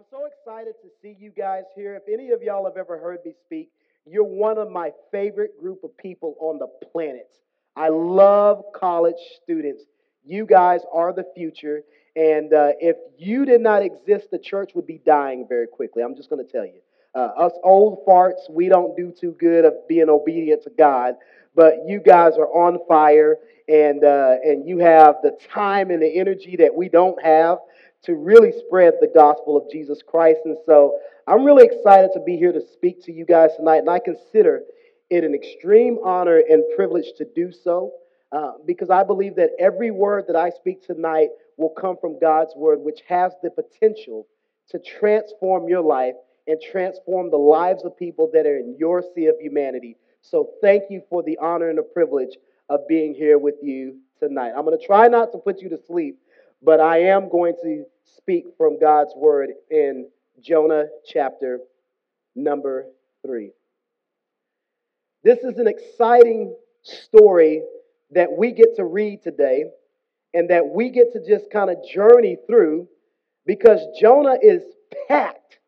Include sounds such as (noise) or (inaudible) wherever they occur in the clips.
I'm so excited to see you guys here. If any of y'all have ever heard me speak, you're one of my favorite group of people on the planet. I love college students. You guys are the future. And uh, if you did not exist, the church would be dying very quickly. I'm just going to tell you. Uh, us old farts, we don't do too good of being obedient to God. But you guys are on fire, and uh, and you have the time and the energy that we don't have to really spread the gospel of Jesus Christ. And so I'm really excited to be here to speak to you guys tonight, and I consider it an extreme honor and privilege to do so uh, because I believe that every word that I speak tonight will come from God's word, which has the potential to transform your life and transform the lives of people that are in your sea of humanity. So thank you for the honor and the privilege of being here with you tonight. I'm going to try not to put you to sleep but I am going to speak from God's word in Jonah chapter number three. This is an exciting story that we get to read today and that we get to just kind of journey through because Jonah is packed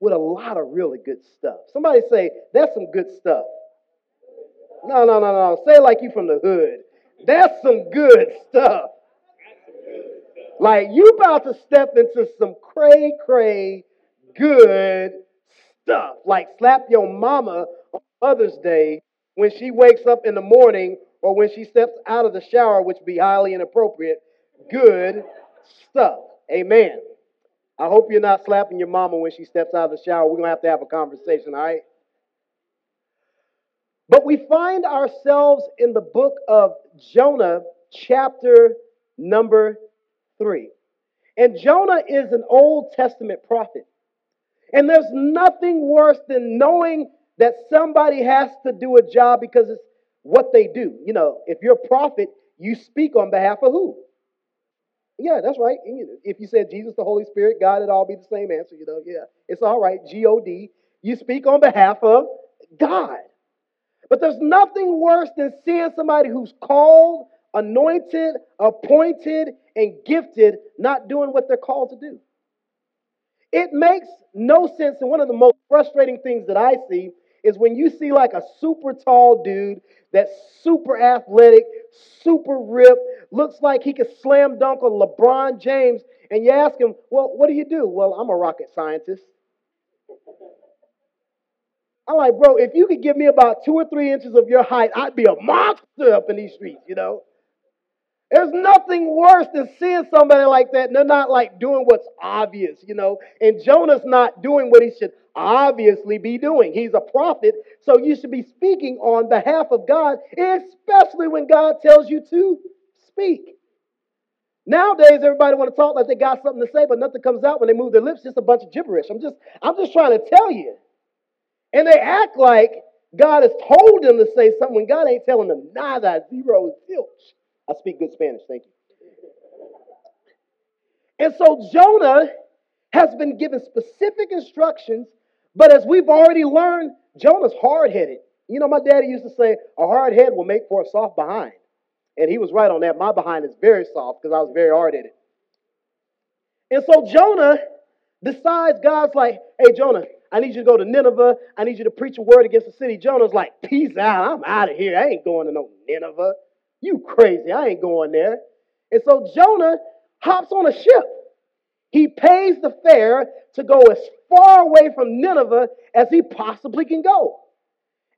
with a lot of really good stuff. Somebody say, that's some good stuff. No, no, no, no. Say like you from the hood. That's some good stuff. Like you about to step into some cray cray good stuff. Like slap your mama on Mother's Day when she wakes up in the morning or when she steps out of the shower, which be highly inappropriate. Good stuff. Amen. I hope you're not slapping your mama when she steps out of the shower. We're going to have to have a conversation, all right? But we find ourselves in the book of Jonah, chapter number 3. And Jonah is an Old Testament prophet. And there's nothing worse than knowing that somebody has to do a job because it's what they do. You know, if you're a prophet, you speak on behalf of who? Yeah, that's right. If you said Jesus, the Holy Spirit, God, it'd all be the same answer. You know, yeah, it's all right. G O D. You speak on behalf of God. But there's nothing worse than seeing somebody who's called, anointed, appointed, and gifted not doing what they're called to do. It makes no sense. And one of the most frustrating things that I see is when you see like a super tall dude that's super athletic, super ripped, looks like he could slam dunk on LeBron James, and you ask him, Well, what do you do? Well, I'm a rocket scientist. I'm like, bro, if you could give me about two or three inches of your height, I'd be a monster up in these streets, you know? There's nothing worse than seeing somebody like that and they're not like doing what's obvious, you know. And Jonah's not doing what he should obviously be doing. He's a prophet, so you should be speaking on behalf of God, especially when God tells you to speak. Nowadays, everybody want to talk like they got something to say, but nothing comes out when they move their lips. Just a bunch of gibberish. I'm just, I'm just trying to tell you. And they act like God has told them to say something when God ain't telling them nada, zero, zilch. I speak good Spanish, thank you. And so Jonah has been given specific instructions, but as we've already learned, Jonah's hard headed. You know, my daddy used to say, a hard head will make for a soft behind. And he was right on that. My behind is very soft because I was very hard headed. And so Jonah decides, God's like, hey, Jonah, I need you to go to Nineveh. I need you to preach a word against the city. Jonah's like, peace out. I'm out of here. I ain't going to no Nineveh. You crazy. I ain't going there. And so Jonah hops on a ship. He pays the fare to go as far away from Nineveh as he possibly can go.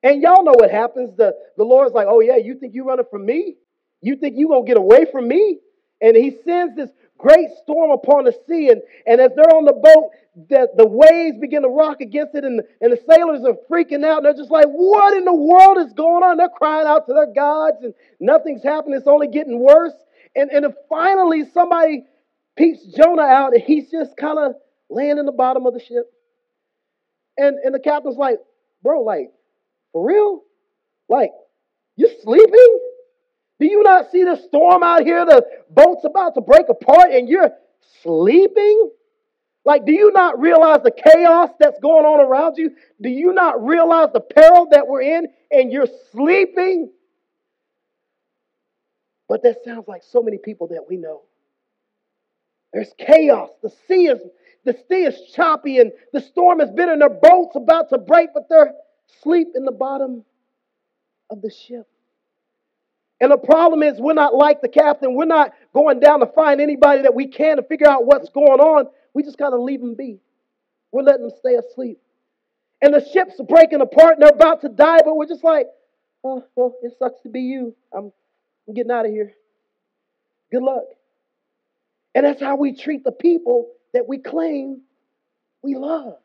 And y'all know what happens. The, the Lord's like, oh, yeah, you think you're running from me? You think you're going to get away from me? And he sends this great storm upon the sea. And, and as they're on the boat, the, the waves begin to rock against it, and, and the sailors are freaking out. They're just like, What in the world is going on? They're crying out to their gods, and nothing's happening. It's only getting worse. And, and finally, somebody peeps Jonah out, and he's just kind of laying in the bottom of the ship. And, and the captain's like, Bro, like, for real? Like, you're sleeping? Do you not see the storm out here? The boat's about to break apart and you're sleeping? Like, do you not realize the chaos that's going on around you? Do you not realize the peril that we're in and you're sleeping? But that sounds like so many people that we know. There's chaos. The sea is the sea is choppy and the storm is bitter and their boat's about to break, but they're asleep in the bottom of the ship. And the problem is, we're not like the captain. We're not going down to find anybody that we can to figure out what's going on. We just got to leave them be. We're letting them stay asleep. And the ship's breaking apart and they're about to die, but we're just like, oh, well, it sucks to be you. I'm, I'm getting out of here. Good luck. And that's how we treat the people that we claim we love.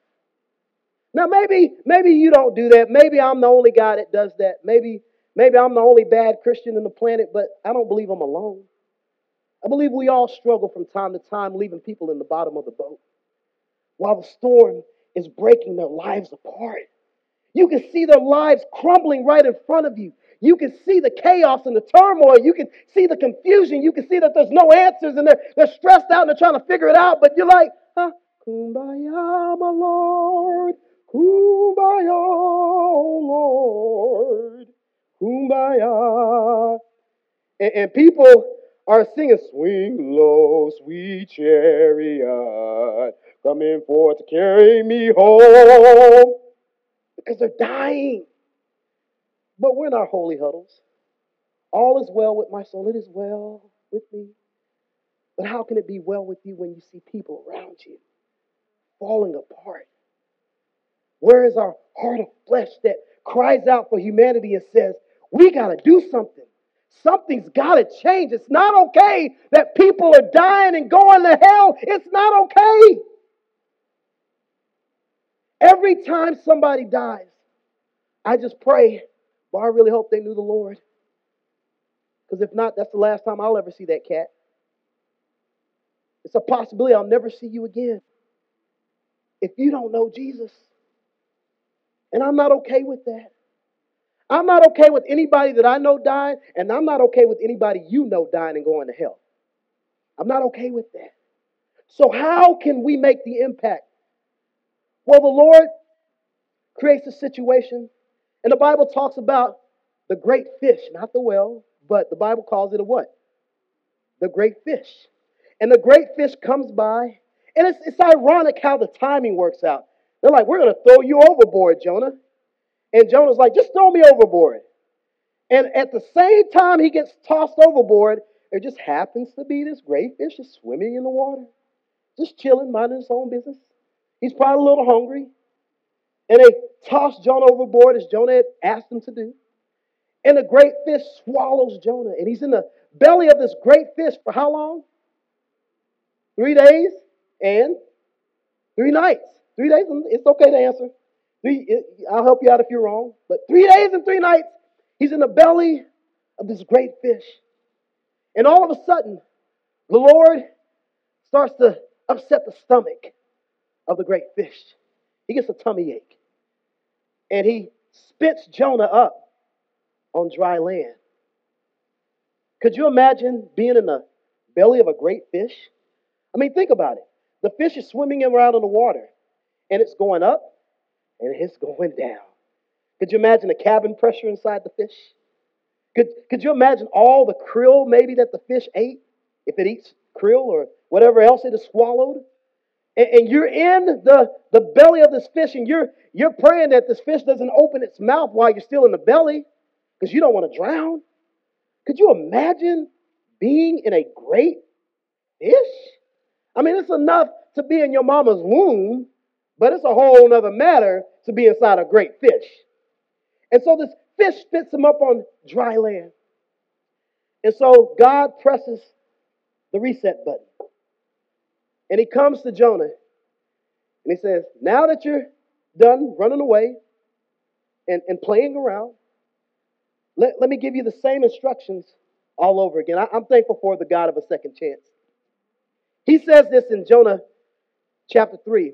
Now maybe maybe you don't do that. Maybe I'm the only guy that does that. Maybe maybe I'm the only bad Christian in the planet, but I don't believe I'm alone. I believe we all struggle from time to time leaving people in the bottom of the boat while the storm is breaking their lives apart. You can see their lives crumbling right in front of you. You can see the chaos and the turmoil. You can see the confusion. You can see that there's no answers and they're, they're stressed out and they're trying to figure it out. But you're like, huh? Kumbaya, my Lord. Kumbaya, oh Lord. Kumbaya. And, and people are singing, Swing low, sweet chariot, coming forth to carry me home. Because they're dying. But we're our holy huddles. All is well with my soul. It is well with me. But how can it be well with you when you see people around you falling apart? Where is our heart of flesh that cries out for humanity and says, we got to do something? Something's got to change. It's not okay that people are dying and going to hell. It's not okay. Every time somebody dies, I just pray well, I really hope they knew the Lord. Because if not, that's the last time I'll ever see that cat. It's a possibility I'll never see you again if you don't know Jesus. And I'm not okay with that. I'm not okay with anybody that I know dying, and I'm not okay with anybody you know dying and going to hell. I'm not okay with that. So, how can we make the impact? Well, the Lord creates a situation and the Bible talks about the great fish, not the whale, but the Bible calls it a what? The great fish. And the great fish comes by, and it's, it's ironic how the timing works out. They're like, We're going to throw you overboard, Jonah. And Jonah's like, Just throw me overboard. And at the same time he gets tossed overboard, there just happens to be this great fish just swimming in the water, just chilling, minding his own business. He's probably a little hungry. And they toss Jonah overboard as Jonah had asked them to do. And the great fish swallows Jonah. And he's in the belly of this great fish for how long? Three days and three nights. Three days, it's okay to answer. Three, I'll help you out if you're wrong. But three days and three nights, he's in the belly of this great fish. And all of a sudden, the Lord starts to upset the stomach of the great fish. He gets a tummy ache and he spits Jonah up on dry land. Could you imagine being in the belly of a great fish? I mean, think about it. The fish is swimming around in the water, and it's going up and it's going down. Could you imagine the cabin pressure inside the fish? Could, could you imagine all the krill maybe that the fish ate, if it eats krill or whatever else it has swallowed? And, and you're in the, the belly of this fish, and you're, you're praying that this fish doesn't open its mouth while you're still in the belly because you don't want to drown. Could you imagine being in a great fish? I mean, it's enough to be in your mama's womb, but it's a whole other matter to be inside a great fish. And so this fish spits him up on dry land. And so God presses the reset button. And he comes to Jonah and he says, Now that you're done running away and, and playing around, let, let me give you the same instructions all over again. I, I'm thankful for the God of a second chance. He says this in Jonah chapter 3.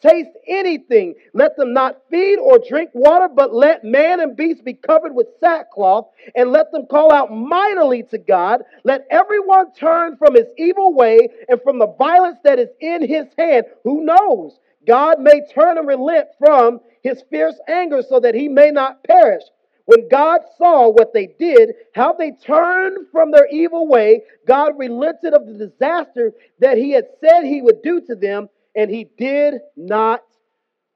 taste anything. Let them not feed or drink water, but let man and beast be covered with sackcloth, and let them call out mightily to God. Let everyone turn from his evil way and from the violence that is in his hand. Who knows? God may turn and relent from his fierce anger so that he may not perish. When God saw what they did, how they turned from their evil way, God relented of the disaster that he had said he would do to them and he did not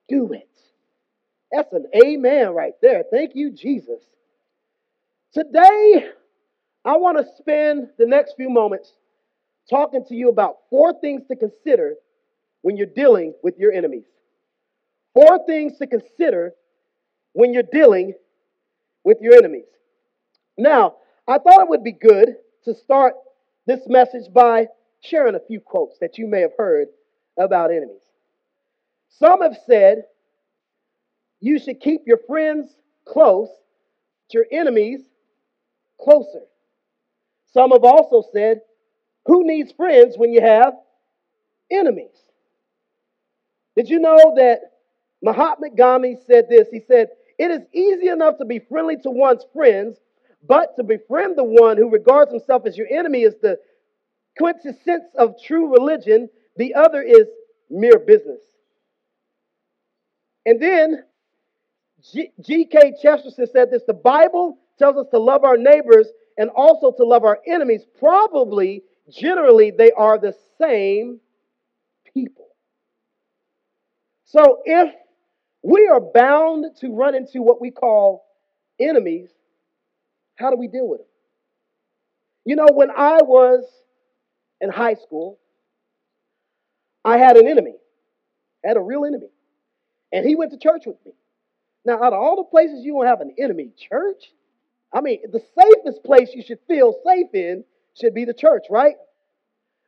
do it. That's an amen right there. Thank you, Jesus. Today, I want to spend the next few moments talking to you about four things to consider when you're dealing with your enemies. Four things to consider when you're dealing with your enemies. Now, I thought it would be good to start this message by sharing a few quotes that you may have heard about enemies. Some have said you should keep your friends close, your enemies closer. Some have also said, who needs friends when you have enemies? Did you know that Mahatma Gandhi said this? He said, It is easy enough to be friendly to one's friends, but to befriend the one who regards himself as your enemy is the quintessence of true religion the other is mere business. And then G.K. Chesterton said this the Bible tells us to love our neighbors and also to love our enemies. Probably, generally, they are the same people. So if we are bound to run into what we call enemies, how do we deal with them? You know, when I was in high school, I had an enemy. I had a real enemy. And he went to church with me. Now, out of all the places you will have an enemy, church, I mean, the safest place you should feel safe in should be the church, right?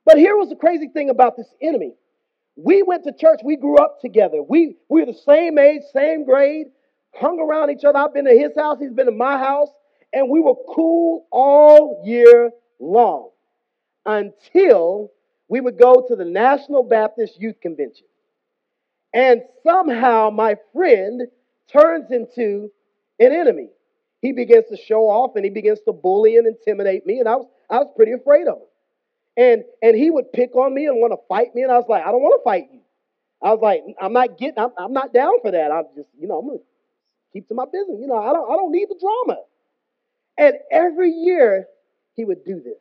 But here was the crazy thing about this enemy. We went to church, we grew up together. We, we were the same age, same grade, hung around each other. I've been to his house, he's been to my house, and we were cool all year long until we would go to the National Baptist Youth Convention. And somehow my friend turns into an enemy. He begins to show off and he begins to bully and intimidate me, and I was, I was pretty afraid of him. And, and he would pick on me and want to fight me, and I was like, I don't want to fight you. I was like, I'm not getting, I'm, I'm not down for that. I'm just, you know, I'm gonna keep to my business. You know, I don't, I don't need the drama. And every year he would do this.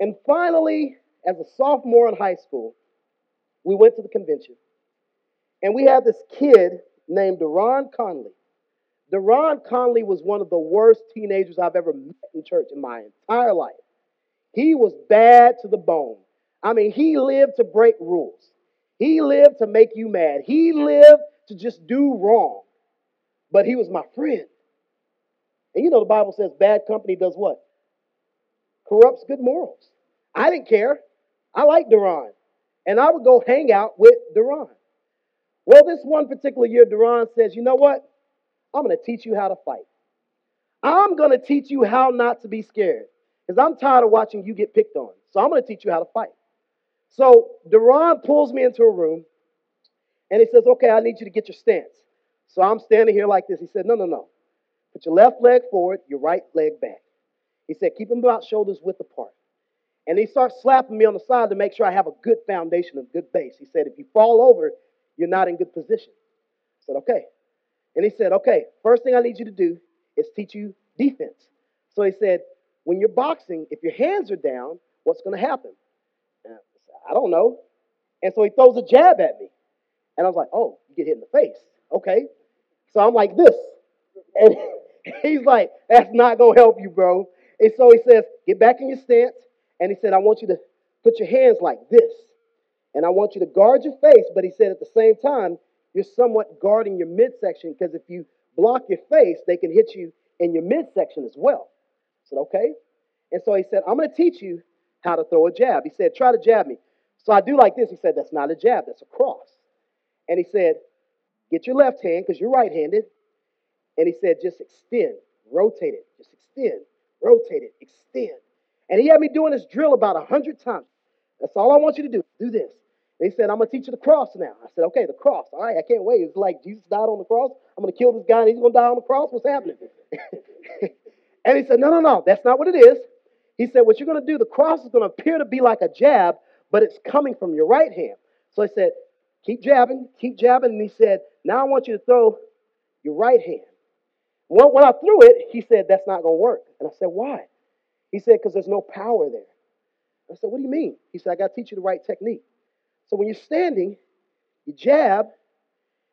And finally, as a sophomore in high school, we went to the convention. And we had this kid named Deron Conley. Deron Conley was one of the worst teenagers I've ever met in church in my entire life. He was bad to the bone. I mean, he lived to break rules. He lived to make you mad. He lived to just do wrong. But he was my friend. And you know, the Bible says bad company does what? Corrupts good morals. I didn't care. I like Duran. And I would go hang out with Duran. Well, this one particular year, Duran says, you know what? I'm going to teach you how to fight. I'm going to teach you how not to be scared. Because I'm tired of watching you get picked on. So I'm going to teach you how to fight. So Duran pulls me into a room and he says, okay, I need you to get your stance. So I'm standing here like this. He said, no, no, no. Put your left leg forward, your right leg back. He said, keep them about shoulders width apart. And he starts slapping me on the side to make sure I have a good foundation, a good base. He said, if you fall over, you're not in good position. I said, okay. And he said, okay, first thing I need you to do is teach you defense. So he said, when you're boxing, if your hands are down, what's going to happen? I, said, I don't know. And so he throws a jab at me. And I was like, oh, you get hit in the face. Okay. So I'm like this. And (laughs) he's like, that's not going to help you, bro. And so he says, get back in your stance. And he said, I want you to put your hands like this. And I want you to guard your face. But he said at the same time, you're somewhat guarding your midsection because if you block your face, they can hit you in your midsection as well. I said, okay. And so he said, I'm going to teach you how to throw a jab. He said, try to jab me. So I do like this. He said, that's not a jab, that's a cross. And he said, get your left hand because you're right handed. And he said, just extend, rotate it, just extend, rotate it, extend. And he had me doing this drill about a hundred times. That's all I want you to do. Do this. He said, I'm going to teach you the cross now. I said, okay, the cross. All right, I can't wait. It's like Jesus died on the cross. I'm going to kill this guy and he's going to die on the cross. What's happening? (laughs) and he said, no, no, no, that's not what it is. He said, what you're going to do, the cross is going to appear to be like a jab, but it's coming from your right hand. So he said, keep jabbing, keep jabbing. And he said, now I want you to throw your right hand. Well, when I threw it, he said, that's not going to work. And I said, why? He said, because there's no power there. I said, what do you mean? He said, I got to teach you the right technique. So when you're standing, you jab,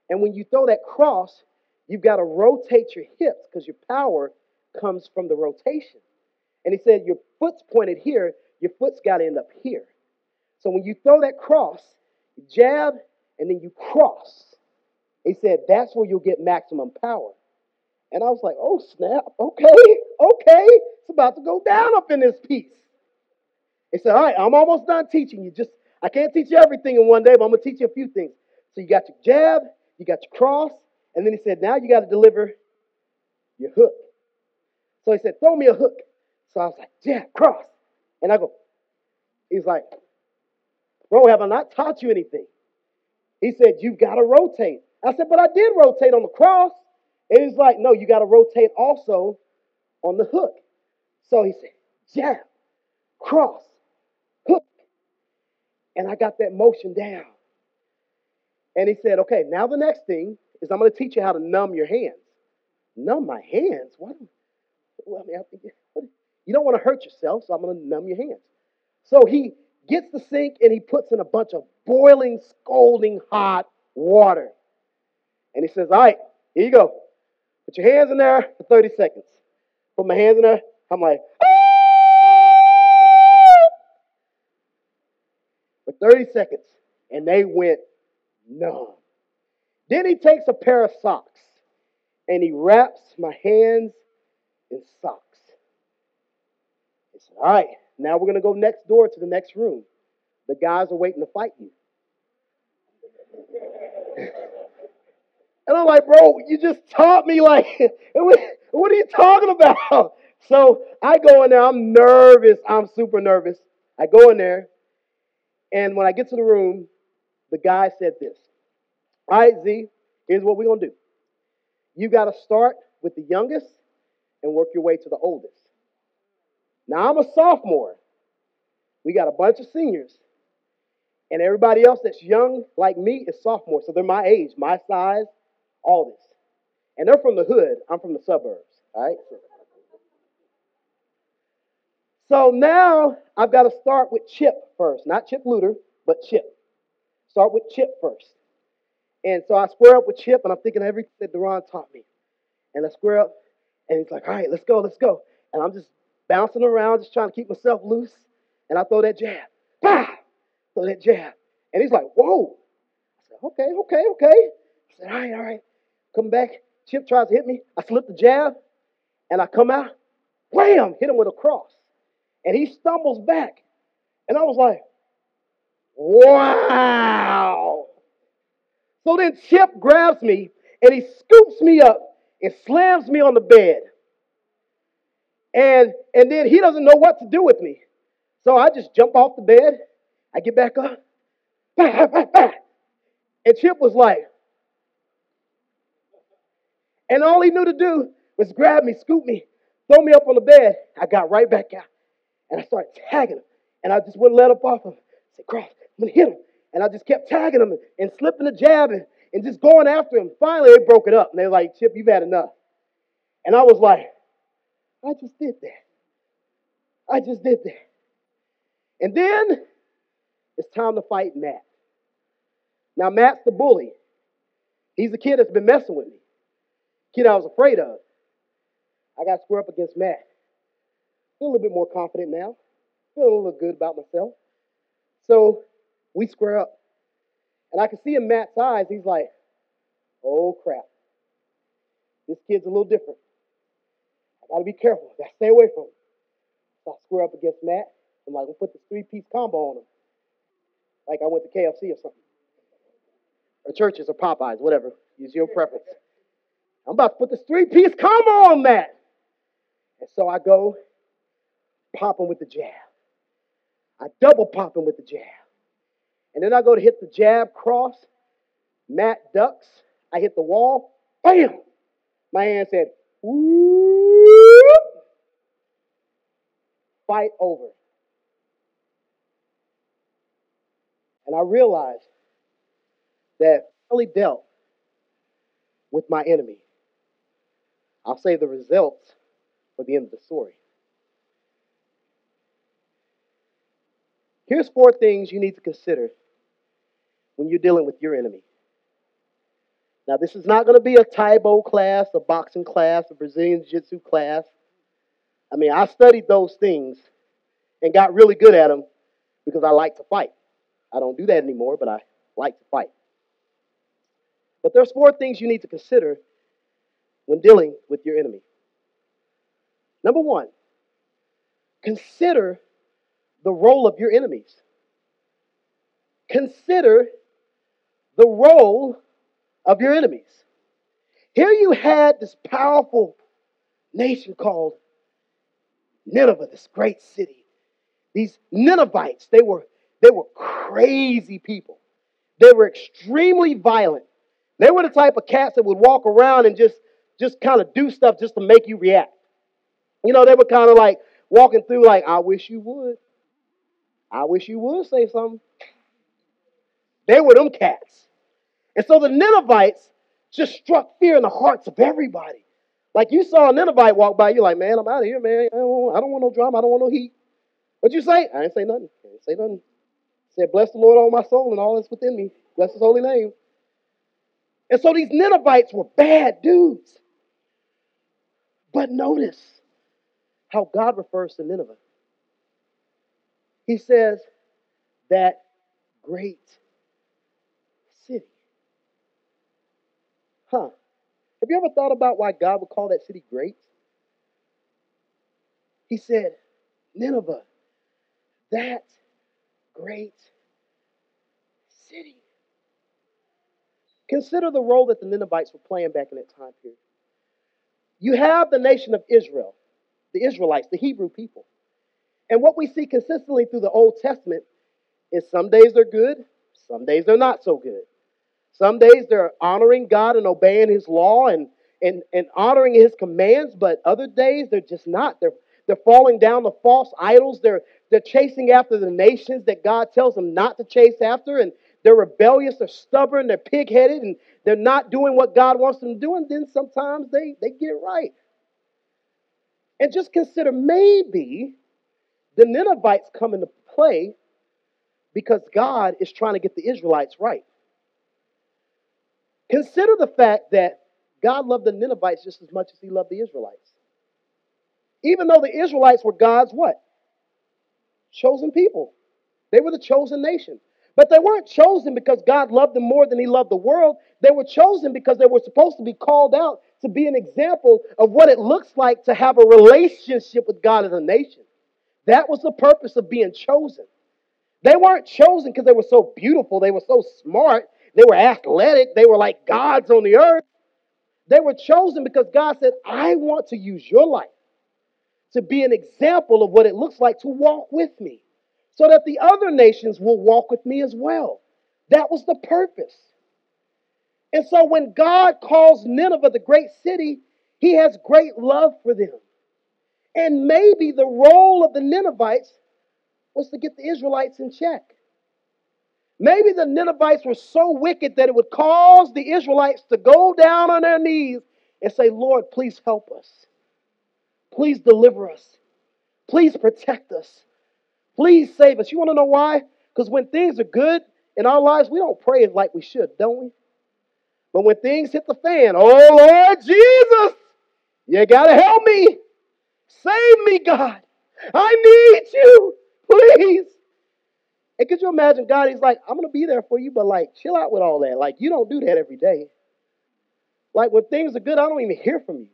and when you throw that cross, you've got to rotate your hips because your power comes from the rotation. And he said, Your foot's pointed here, your foot's got to end up here. So when you throw that cross, you jab and then you cross. He said, That's where you'll get maximum power. And I was like, Oh, snap. Okay, okay. It's about to go down up in this piece. He said, All right, I'm almost done teaching you. Just I can't teach you everything in one day, but I'm gonna teach you a few things. So you got your jab, you got your cross, and then he said, now you got to deliver your hook. So he said, throw me a hook. So I was like, jab, cross. And I go, he's like, bro, have I not taught you anything? He said, you've got to rotate. I said, but I did rotate on the cross. And he's like, no, you got to rotate also on the hook. So he said, jab, cross, hook. And I got that motion down. And he said, okay, now the next thing is I'm going to teach you how to numb your hands. Numb my hands? What? Well, I mean, I what? You don't want to hurt yourself, so I'm going to numb your hands. So he gets the sink and he puts in a bunch of boiling, scalding hot water. And he says, All right, here you go. Put your hands in there for 30 seconds. Put my hands in there. I'm like, oh! for 30 seconds. And they went numb. Then he takes a pair of socks and he wraps my hands in socks. He said, All right, now we're going to go next door to the next room. The guys are waiting to fight you. And I'm like, Bro, you just taught me, like, (laughs) what are you talking about? (laughs) So I go in there, I'm nervous, I'm super nervous. I go in there, and when I get to the room, the guy said this all right, Z, here's what we're to do. You got to start with the youngest and work your way to the oldest. Now, I'm a sophomore. We got a bunch of seniors. And everybody else that's young like me is sophomore. So they're my age, my size, all this. And they're from the hood. I'm from the suburbs. All right? So now I've got to start with Chip first. Not Chip Luter, but Chip. Start with Chip first. And so I square up with Chip, and I'm thinking everything that Deron taught me. And I square up, and he's like, all right, let's go, let's go. And I'm just bouncing around, just trying to keep myself loose. And I throw that jab. Bah! Throw that jab. And he's like, whoa. I said, okay, okay, okay. I said, all right, all right. Come back. Chip tries to hit me. I slip the jab, and I come out. Wham! Hit him with a cross. And he stumbles back. And I was like, wow. So then Chip grabs me and he scoops me up and slams me on the bed. And, and then he doesn't know what to do with me. So I just jump off the bed. I get back up. And Chip was like, and all he knew to do was grab me, scoop me, throw me up on the bed. I got right back out. And I started tagging him. And I just wouldn't let up off him. I said, Cross, I'm going to hit him. And I just kept tagging them and slipping the jab and, and just going after him. Finally, they broke it up. And they were like, Chip, you've had enough. And I was like, I just did that. I just did that. And then it's time to fight Matt. Now, Matt's the bully. He's the kid that's been messing with me. Kid I was afraid of. I got square up against Matt. Feel a little bit more confident now. Feel a little good about myself. So we square up. And I can see in Matt's eyes, he's like, oh crap. This kid's a little different. I gotta be careful. I gotta stay away from him. So I square up against Matt. I'm like, we'll put this three piece combo on him. Like I went to KFC or something. Or Church's or Popeyes, whatever. Use your preference. I'm about to put this three piece combo on Matt. And so I go pop him with the jab. I double pop him with the jab. And then I go to hit the jab cross. Matt ducks. I hit the wall. Bam! My hand said, Whoop! Fight over. And I realized that I really dealt with my enemy. I'll say the results for the end of the story. Here's four things you need to consider when you're dealing with your enemy. Now, this is not going to be a Tae Bo class, a boxing class, a Brazilian Jiu Jitsu class. I mean, I studied those things and got really good at them because I like to fight. I don't do that anymore, but I like to fight. But there's four things you need to consider when dealing with your enemy. Number one, consider the role of your enemies. Consider the role of your enemies. Here you had this powerful nation called Nineveh, this great city. These Ninevites, they were, they were crazy people. They were extremely violent. They were the type of cats that would walk around and just, just kind of do stuff just to make you react. You know, they were kind of like walking through, like, I wish you would. I wish you would say something. They were them cats. And so the Ninevites just struck fear in the hearts of everybody. Like you saw a Ninevite walk by, you're like, man, I'm out of here, man. I don't, want, I don't want no drama. I don't want no heat. What you say? I didn't say nothing. I didn't say nothing. I said, bless the Lord, all my soul, and all that's within me. Bless his holy name. And so these Ninevites were bad dudes. But notice how God refers to Nineveh. He says, that great city. Huh. Have you ever thought about why God would call that city great? He said, Nineveh, that great city. Consider the role that the Ninevites were playing back in that time period. You have the nation of Israel, the Israelites, the Hebrew people. And what we see consistently through the Old Testament is some days they're good, some days they're not so good. Some days they're honoring God and obeying His law and, and, and honoring His commands, but other days they're just not. They're, they're falling down to false idols. They're, they're chasing after the nations that God tells them not to chase after, and they're rebellious, they're stubborn, they're pig headed, and they're not doing what God wants them to do, and then sometimes they, they get right. And just consider maybe the Ninevites come into play because God is trying to get the Israelites right. Consider the fact that God loved the Ninevites just as much as he loved the Israelites. Even though the Israelites were God's what? Chosen people. They were the chosen nation. But they weren't chosen because God loved them more than he loved the world. They were chosen because they were supposed to be called out to be an example of what it looks like to have a relationship with God as a nation. That was the purpose of being chosen. They weren't chosen because they were so beautiful, they were so smart, they were athletic. They were like gods on the earth. They were chosen because God said, I want to use your life to be an example of what it looks like to walk with me so that the other nations will walk with me as well. That was the purpose. And so when God calls Nineveh the great city, he has great love for them. And maybe the role of the Ninevites was to get the Israelites in check. Maybe the Ninevites were so wicked that it would cause the Israelites to go down on their knees and say, Lord, please help us. Please deliver us. Please protect us. Please save us. You want to know why? Because when things are good in our lives, we don't pray like we should, don't we? But when things hit the fan, oh Lord Jesus, you got to help me. Save me, God. I need you. Please. And could you imagine God? He's like, I'm gonna be there for you, but like, chill out with all that. Like, you don't do that every day. Like when things are good, I don't even hear from you.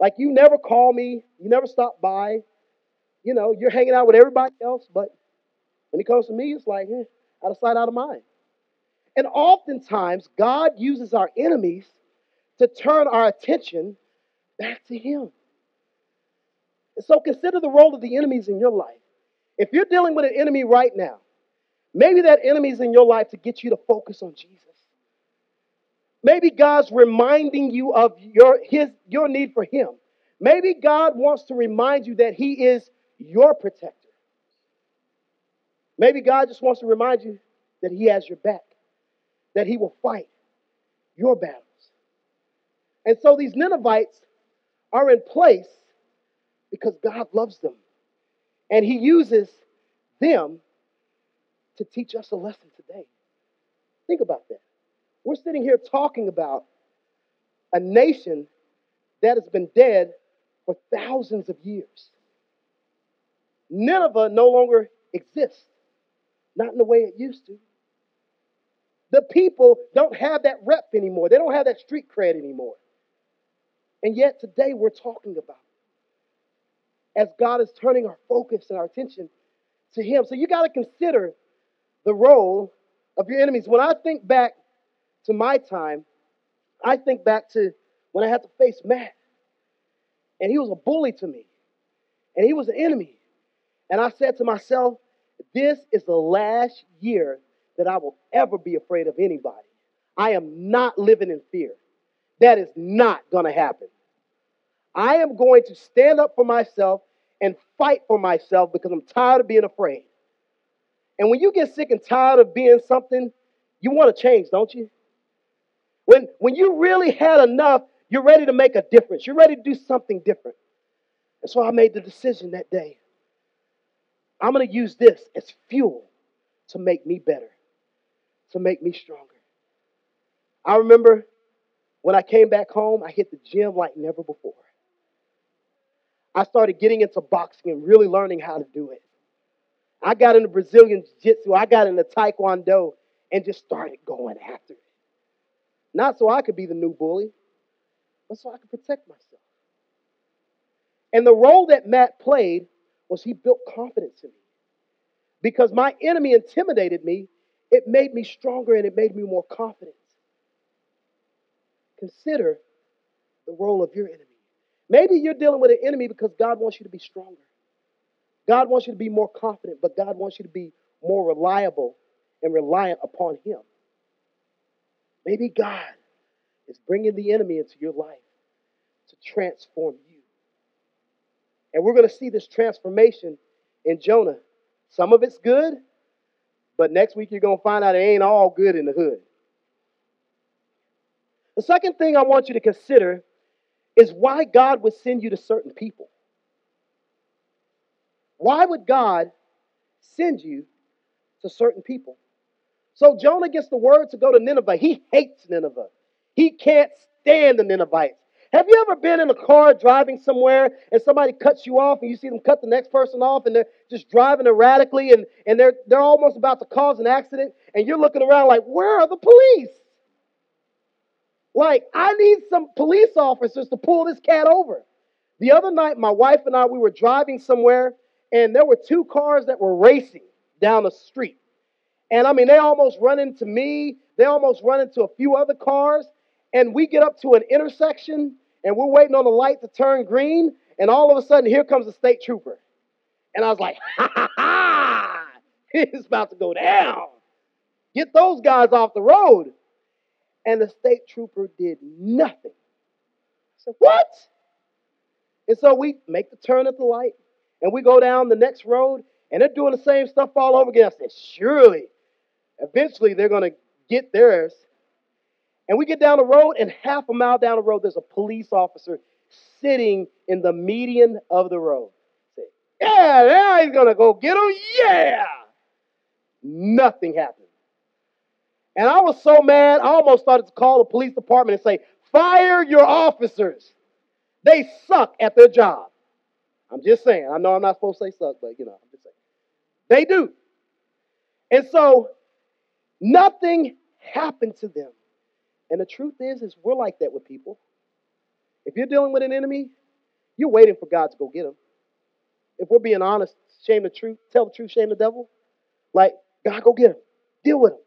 Like you never call me, you never stop by. You know, you're hanging out with everybody else, but when it comes to me, it's like, eh, out of sight, out of mind. And oftentimes, God uses our enemies to turn our attention back to Him. And so consider the role of the enemies in your life. If you're dealing with an enemy right now, maybe that enemy's in your life to get you to focus on Jesus. Maybe God's reminding you of your, his, your need for Him. Maybe God wants to remind you that He is your protector. Maybe God just wants to remind you that He has your back, that He will fight your battles. And so these Ninevites are in place because God loves them. And He uses them to teach us a lesson today. Think about that. We're sitting here talking about a nation that has been dead for thousands of years. Nineveh no longer exists, not in the way it used to. The people don't have that rep anymore, they don't have that street cred anymore. And yet today we're talking about it. as God is turning our focus and our attention to Him. So you got to consider the role of your enemies. When I think back to my time, I think back to when I had to face Matt. And he was a bully to me. And he was an enemy. And I said to myself, this is the last year that I will ever be afraid of anybody. I am not living in fear. That is not going to happen. I am going to stand up for myself and fight for myself because I'm tired of being afraid. And when you get sick and tired of being something, you want to change, don't you? When, when you really had enough, you're ready to make a difference. You're ready to do something different. And so I made the decision that day. I'm going to use this as fuel to make me better, to make me stronger. I remember when I came back home, I hit the gym like never before. I started getting into boxing and really learning how to do it. I got into Brazilian Jiu Jitsu, I got into Taekwondo, and just started going after it. Not so I could be the new bully, but so I could protect myself. And the role that Matt played was he built confidence in me. Because my enemy intimidated me, it made me stronger and it made me more confident. Consider the role of your enemy. Maybe you're dealing with an enemy because God wants you to be stronger. God wants you to be more confident, but God wants you to be more reliable and reliant upon Him. Maybe God is bringing the enemy into your life to transform you. And we're going to see this transformation in Jonah. Some of it's good, but next week you're going to find out it ain't all good in the hood. The second thing I want you to consider is why God would send you to certain people. Why would God send you to certain people? So Jonah gets the word to go to Nineveh. He hates Nineveh. He can't stand the Ninevites. Have you ever been in a car driving somewhere and somebody cuts you off and you see them cut the next person off and they're just driving erratically and, and they're, they're almost about to cause an accident and you're looking around like, where are the police? Like, I need some police officers to pull this cat over. The other night, my wife and I, we were driving somewhere and there were two cars that were racing down the street. And I mean, they almost run into me. They almost run into a few other cars. And we get up to an intersection and we're waiting on the light to turn green. And all of a sudden, here comes a state trooper. And I was like, (laughs) ha ha ha, (laughs) it's about to go down. Get those guys off the road. And the state trooper did nothing. I said, what? And so we make the turn at the light and we go down the next road and they're doing the same stuff all over again. I said, surely Eventually, they're going to get theirs. And we get down the road, and half a mile down the road, there's a police officer sitting in the median of the road. Say, yeah, now he's to go get him. Yeah. Nothing happened. And I was so mad, I almost started to call the police department and say, fire your officers. They suck at their job. I'm just saying. I know I'm not supposed to say suck, but you know, I'm just saying. They do. And so Nothing happened to them. And the truth is, is we're like that with people. If you're dealing with an enemy, you're waiting for God to go get him. if we're being honest, shame the truth, tell the truth, shame the devil. Like, God, go get him. Deal with him.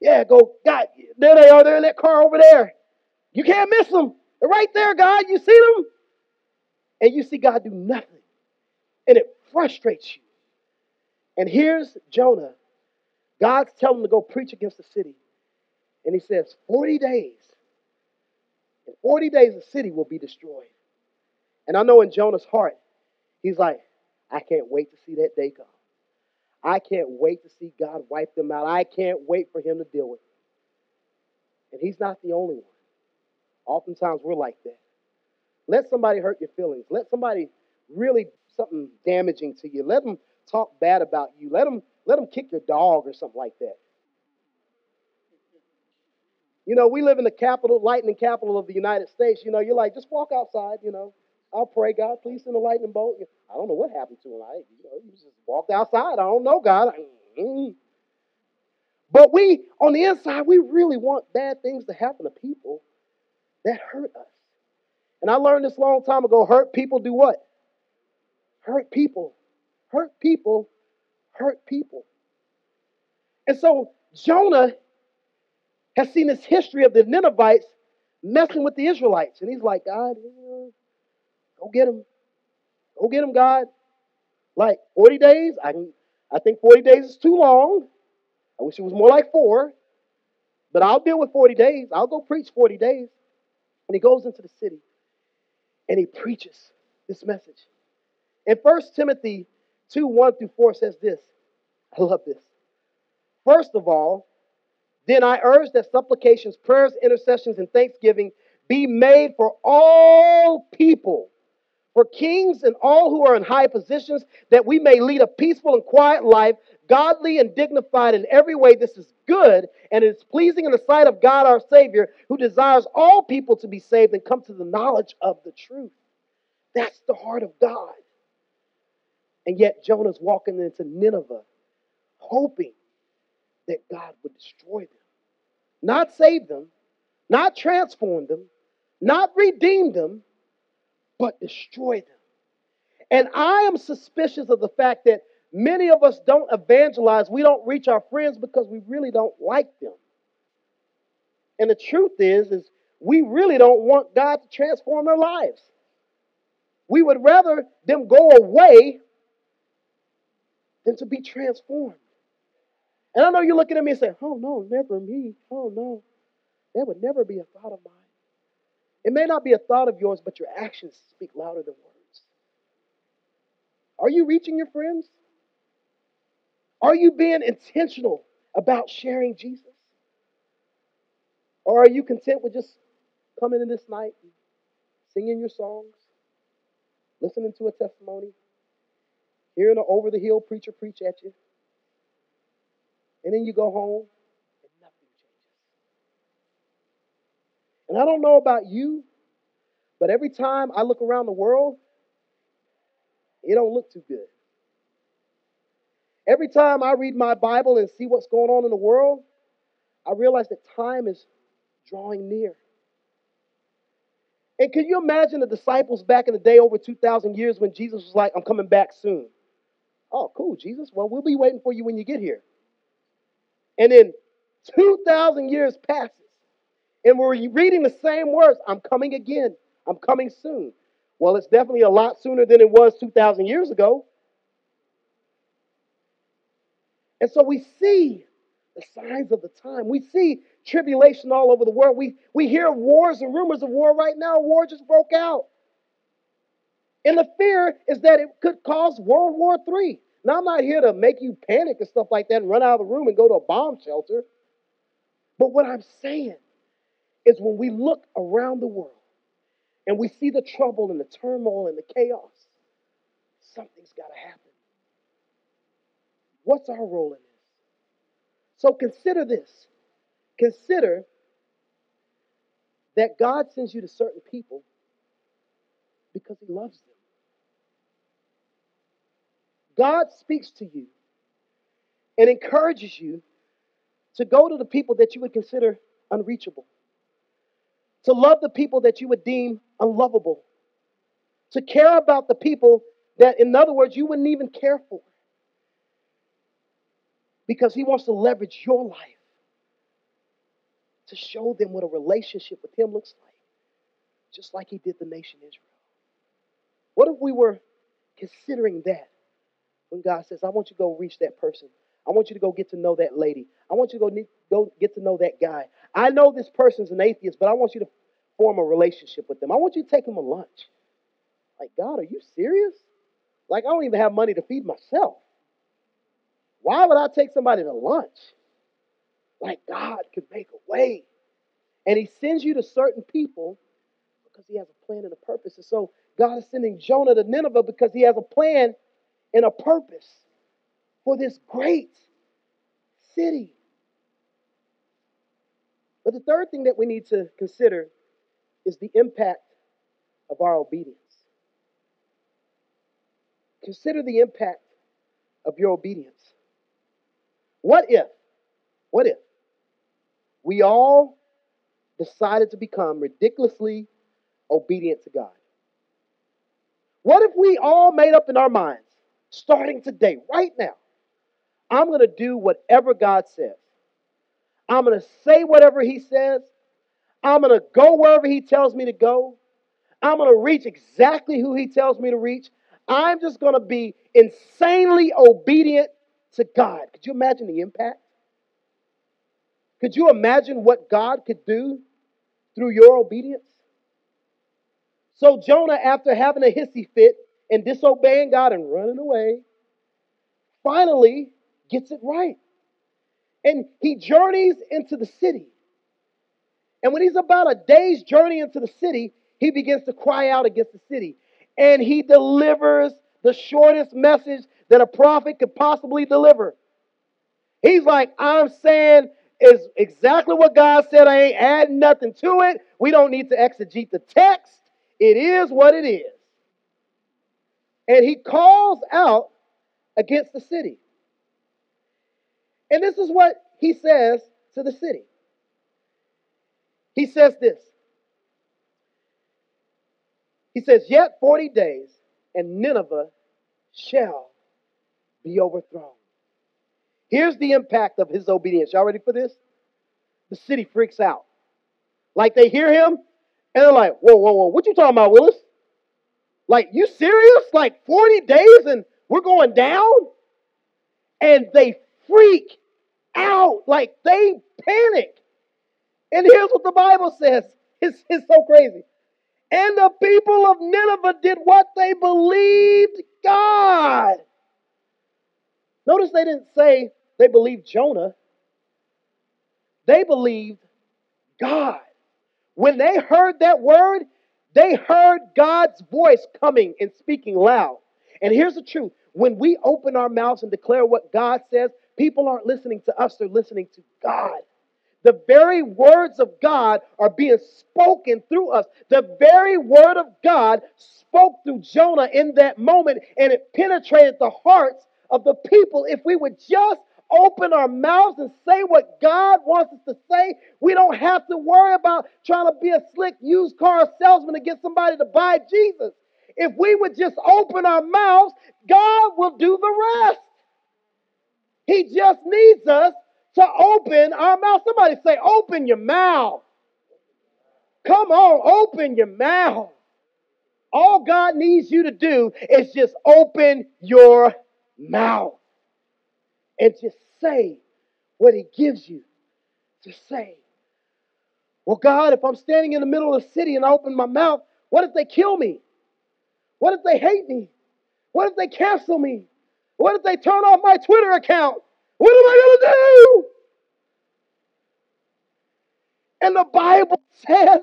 Yeah, go, God, there they are. They're in that car over there. You can't miss them. They're right there, God. You see them? And you see God do nothing. And it frustrates you. And here's Jonah. God's telling him to go preach against the city. And he says, 40 days. In 40 days, the city will be destroyed. And I know in Jonah's heart, he's like, I can't wait to see that day come. I can't wait to see God wipe them out. I can't wait for him to deal with them. And he's not the only one. Oftentimes we're like that. Let somebody hurt your feelings. Let somebody really something damaging to you. Let them talk bad about you. Let them let them kick your dog or something like that. You know, we live in the capital, lightning capital of the United States. You know, you're like, just walk outside. You know, I'll pray, God, please send a lightning bolt. I don't know what happened to him. I, you know, he just walked outside. I don't know, God. Mm-hmm. But we, on the inside, we really want bad things to happen to people that hurt us. And I learned this long time ago hurt people do what? Hurt people. Hurt people hurt people. And so Jonah has seen this history of the Ninevites messing with the Israelites. And he's like, God, go get them. Go get them, God. Like 40 days. I, can, I think 40 days is too long. I wish it was more like four. But I'll deal with 40 days. I'll go preach 40 days. And he goes into the city and he preaches this message. In 1 Timothy 2 1 through 4 says this. I love this. First of all, then I urge that supplications, prayers, intercessions, and thanksgiving be made for all people, for kings and all who are in high positions, that we may lead a peaceful and quiet life, godly and dignified in every way. This is good and it is pleasing in the sight of God our Savior, who desires all people to be saved and come to the knowledge of the truth. That's the heart of God. And yet Jonah's walking into Nineveh, hoping that God would destroy them. Not save them, not transform them, not redeem them, but destroy them. And I am suspicious of the fact that many of us don't evangelize, we don't reach our friends because we really don't like them. And the truth is, is we really don't want God to transform their lives. We would rather them go away than to be transformed. And I know you're looking at me and saying, oh no, never me. Oh no. That would never be a thought of mine. It may not be a thought of yours, but your actions speak louder than words. Are you reaching your friends? Are you being intentional about sharing Jesus? Or are you content with just coming in this night singing your songs, listening to a testimony, hearing an over the hill preacher preach at you, and then you go home and nothing changes. And I don't know about you, but every time I look around the world, it don't look too good. Every time I read my Bible and see what's going on in the world, I realize that time is drawing near. And can you imagine the disciples back in the day over 2,000 years when Jesus was like, I'm coming back soon? Oh, cool, Jesus. Well, we'll be waiting for you when you get here. And then 2,000 years passes, and we're reading the same words I'm coming again. I'm coming soon. Well, it's definitely a lot sooner than it was 2,000 years ago. And so we see the signs of the time. We see tribulation all over the world. We, we hear wars and rumors of war right now. War just broke out. And the fear is that it could cause World War III. Now, I'm not here to make you panic and stuff like that and run out of the room and go to a bomb shelter. But what I'm saying is when we look around the world and we see the trouble and the turmoil and the chaos, something's got to happen. What's our role in this? So consider this. Consider that God sends you to certain people because He loves them. God speaks to you and encourages you to go to the people that you would consider unreachable, to love the people that you would deem unlovable, to care about the people that, in other words, you wouldn't even care for. Because he wants to leverage your life to show them what a relationship with him looks like, just like he did the nation Israel. What if we were considering that when God says, I want you to go reach that person? I want you to go get to know that lady. I want you to go, go get to know that guy. I know this person's an atheist, but I want you to form a relationship with them. I want you to take them a lunch. Like, God, are you serious? Like, I don't even have money to feed myself. Why would I take somebody to lunch? Like, God could make a way. And He sends you to certain people because He has a plan and a purpose. And so, God is sending Jonah to Nineveh because He has a plan and a purpose for this great city. But the third thing that we need to consider is the impact of our obedience. Consider the impact of your obedience. What if, what if we all decided to become ridiculously obedient to God? What if we all made up in our minds, starting today, right now, I'm going to do whatever God says. I'm going to say whatever He says. I'm going to go wherever He tells me to go. I'm going to reach exactly who He tells me to reach. I'm just going to be insanely obedient to God. Could you imagine the impact? Could you imagine what God could do through your obedience? So, Jonah, after having a hissy fit and disobeying God and running away, finally gets it right. And he journeys into the city. And when he's about a day's journey into the city, he begins to cry out against the city. And he delivers the shortest message that a prophet could possibly deliver. He's like, I'm saying is exactly what God said. I ain't adding nothing to it. We don't need to exegete the text. It is what it is. And he calls out against the city. And this is what he says to the city. He says this. He says, Yet 40 days, and Nineveh shall be overthrown. Here's the impact of his obedience. Y'all ready for this? The city freaks out. Like they hear him, and they're like, whoa, whoa, whoa, what you talking about, Willis? Like, you serious? Like 40 days and we're going down? And they freak out. Like they panic. And here's what the Bible says. (laughs) It's, it's so crazy. And the people of Nineveh did what they believed God. Notice they didn't say they believed Jonah, they believed God. When they heard that word, they heard God's voice coming and speaking loud. And here's the truth when we open our mouths and declare what God says, people aren't listening to us, they're listening to God. The very words of God are being spoken through us. The very word of God spoke through Jonah in that moment, and it penetrated the hearts of the people. If we would just open our mouths and say what God wants us to say, we don't have to worry about trying to be a slick used car salesman to get somebody to buy Jesus. If we would just open our mouths, God will do the rest. He just needs us to open our mouth. Somebody say, open your mouth. Come on, open your mouth. All God needs you to do is just open your mouth and just say what He gives you to say. Well, God, if I'm standing in the middle of the city and I open my mouth, what if they kill me? What if they hate me? What if they cancel me? What if they turn off my Twitter account? What am I going to do? And the Bible (laughs) says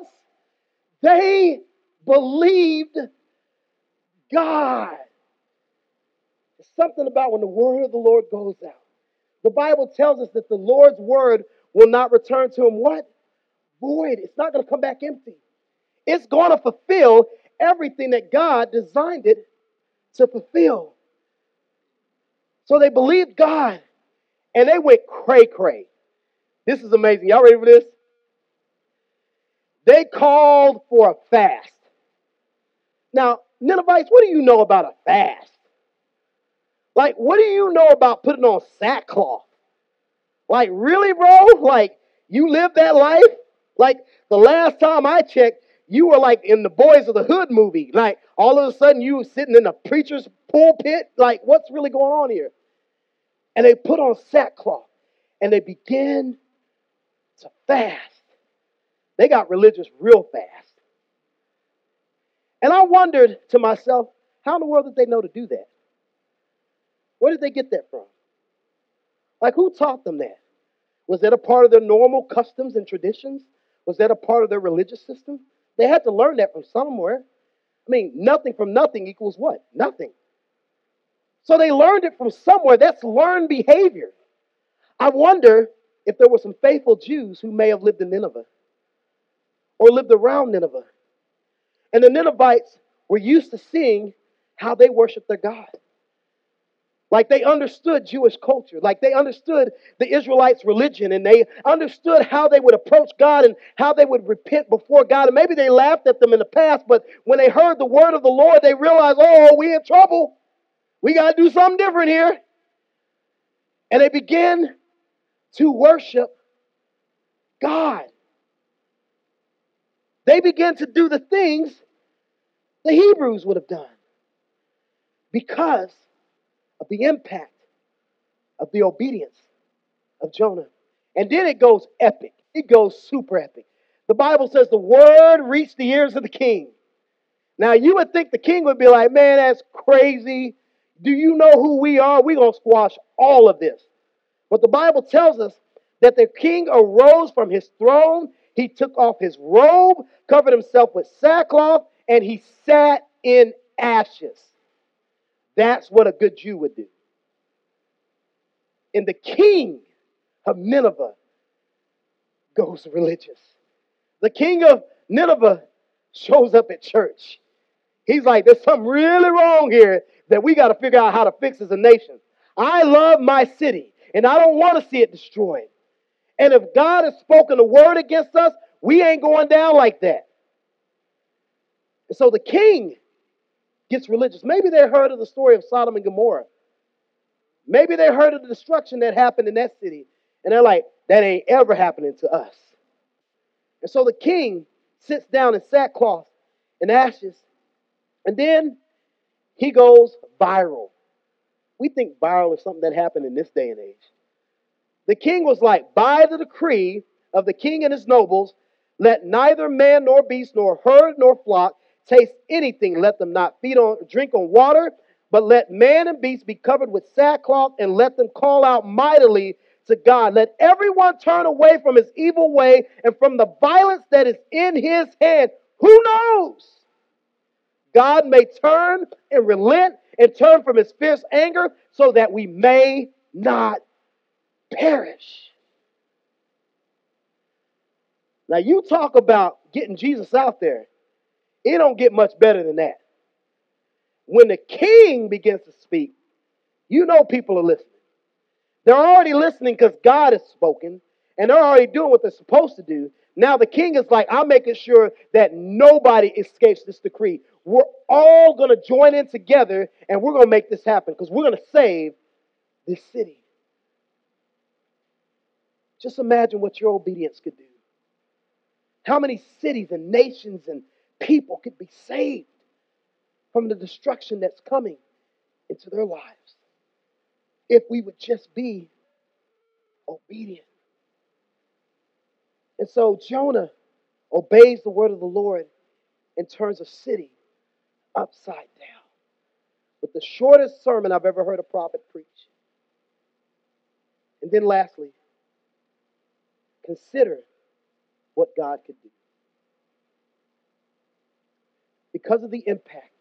they believed God. There's something about when the word of the Lord goes out. The Bible tells us that the Lord's word will not return to him what? Void. It's not going to come back empty. It's going to fulfill everything that God designed it to fulfill. So they believed God and they went cray cray. This is amazing. Y'all ready for this? They called for a fast. Now, Ninevites, what do you know about a fast? Like, what do you know about putting on sackcloth? Like, really, bro? Like, you live that life? Like, the last time I checked, you were like in the Boys of the Hood movie. Like, all of a sudden, you were sitting in a preacher's pulpit. Like, what's really going on here? And they put on sackcloth and they begin to fast. They got religious real fast. And I wondered to myself, how in the world did they know to do that? Where did they get that from? Like, who taught them that? Was that a part of their normal customs and traditions? Was that a part of their religious system? They had to learn that from somewhere. I mean, nothing from nothing equals what? Nothing. So they learned it from somewhere. That's learned behavior. I wonder if there were some faithful Jews who may have lived in Nineveh or lived around Nineveh. And the Ninevites were used to seeing how they worshiped their God. Like they understood Jewish culture, like they understood the Israelites' religion, and they understood how they would approach God and how they would repent before God. And maybe they laughed at them in the past, but when they heard the word of the Lord, they realized, oh, we in trouble. We got to do something different here. And they began to worship God. They began to do the things the Hebrews would have done because of the impact of the obedience of Jonah. And then it goes epic. It goes super epic. The Bible says the word reached the ears of the king. Now you would think the king would be like, man, that's crazy. Do you know who we are? We're going to squash all of this. But the Bible tells us that the king arose from his throne. He took off his robe, covered himself with sackcloth, and he sat in ashes. That's what a good Jew would do. And the king of Nineveh goes religious. The king of Nineveh shows up at church. He's like, there's something really wrong here that we got to figure out how to fix as a nation. I love my city, and I don't want to see it destroyed. And if God has spoken a word against us, we ain't going down like that. And so the king gets religious. Maybe they heard of the story of Sodom and Gomorrah. Maybe they heard of the destruction that happened in that city. And they're like, that ain't ever happening to us. And so the king sits down in sackcloth and ashes. And then he goes viral. We think viral is something that happened in this day and age. The king was like, by the decree of the king and his nobles, let neither man nor beast, nor herd nor flock taste anything. Let them not feed on, drink on water, but let man and beast be covered with sackcloth, and let them call out mightily to God. Let everyone turn away from his evil way and from the violence that is in his hand. Who knows? God may turn and relent and turn from his fierce anger so that we may not perish. Now, you talk about getting Jesus out there. It don't get much better than that. When the king begins to speak, you know people are listening. They're already listening because God has spoken, and they're already doing what they're supposed to do. Now the king is like, I'm making sure that nobody escapes this decree. We're all going to join in together, and we're going to make this happen because we're going to save this city. Just imagine what your obedience could do. How many cities and nations and people could be saved from the destruction that's coming into their lives if we would just be obedient. And so Jonah obeys the word of the Lord and turns a city upside down. With the shortest sermon I've ever heard a prophet preach. And then lastly, consider what God could do. Because of the impact,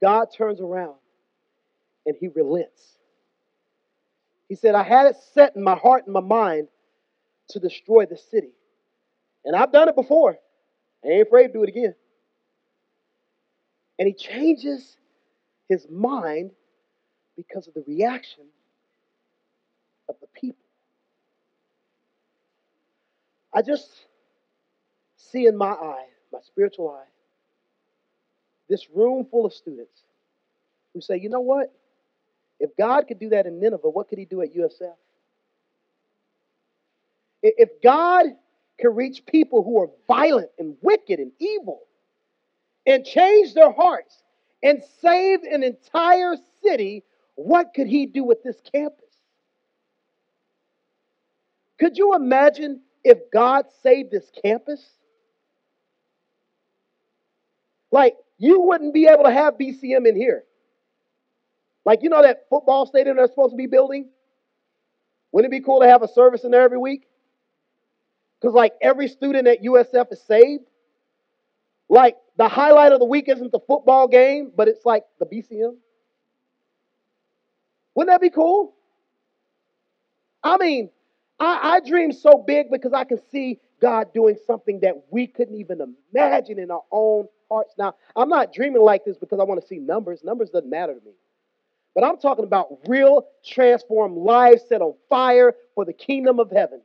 God turns around and he relents. He said, I had it set in my heart and my mind to destroy the city. And I've done it before. I ain't afraid to do it again. And he changes his mind because of the reaction of the people. I just see in my eye, my spiritual eye, this room full of students who say, you know what? If God could do that in Nineveh, what could he do at USF? If God can reach people who are violent and wicked and evil and change their hearts and save an entire city, what could he do with this campus? Could you imagine if God saved this campus? Like, you wouldn't be able to have BCM in here. Like, you know that football stadium they're supposed to be building? Wouldn't it be cool to have a service in there every week? Because, like, every student at USF is saved. Like, the highlight of the week isn't the football game, but it's like the BCM. Wouldn't that be cool? I mean, I, I dream so big because I can see God doing something that we couldn't even imagine in our own hearts. Now, I'm not dreaming like this because I want to see numbers. Numbers doesn't matter to me. But I'm talking about real transformed lives set on fire for the kingdom of heaven.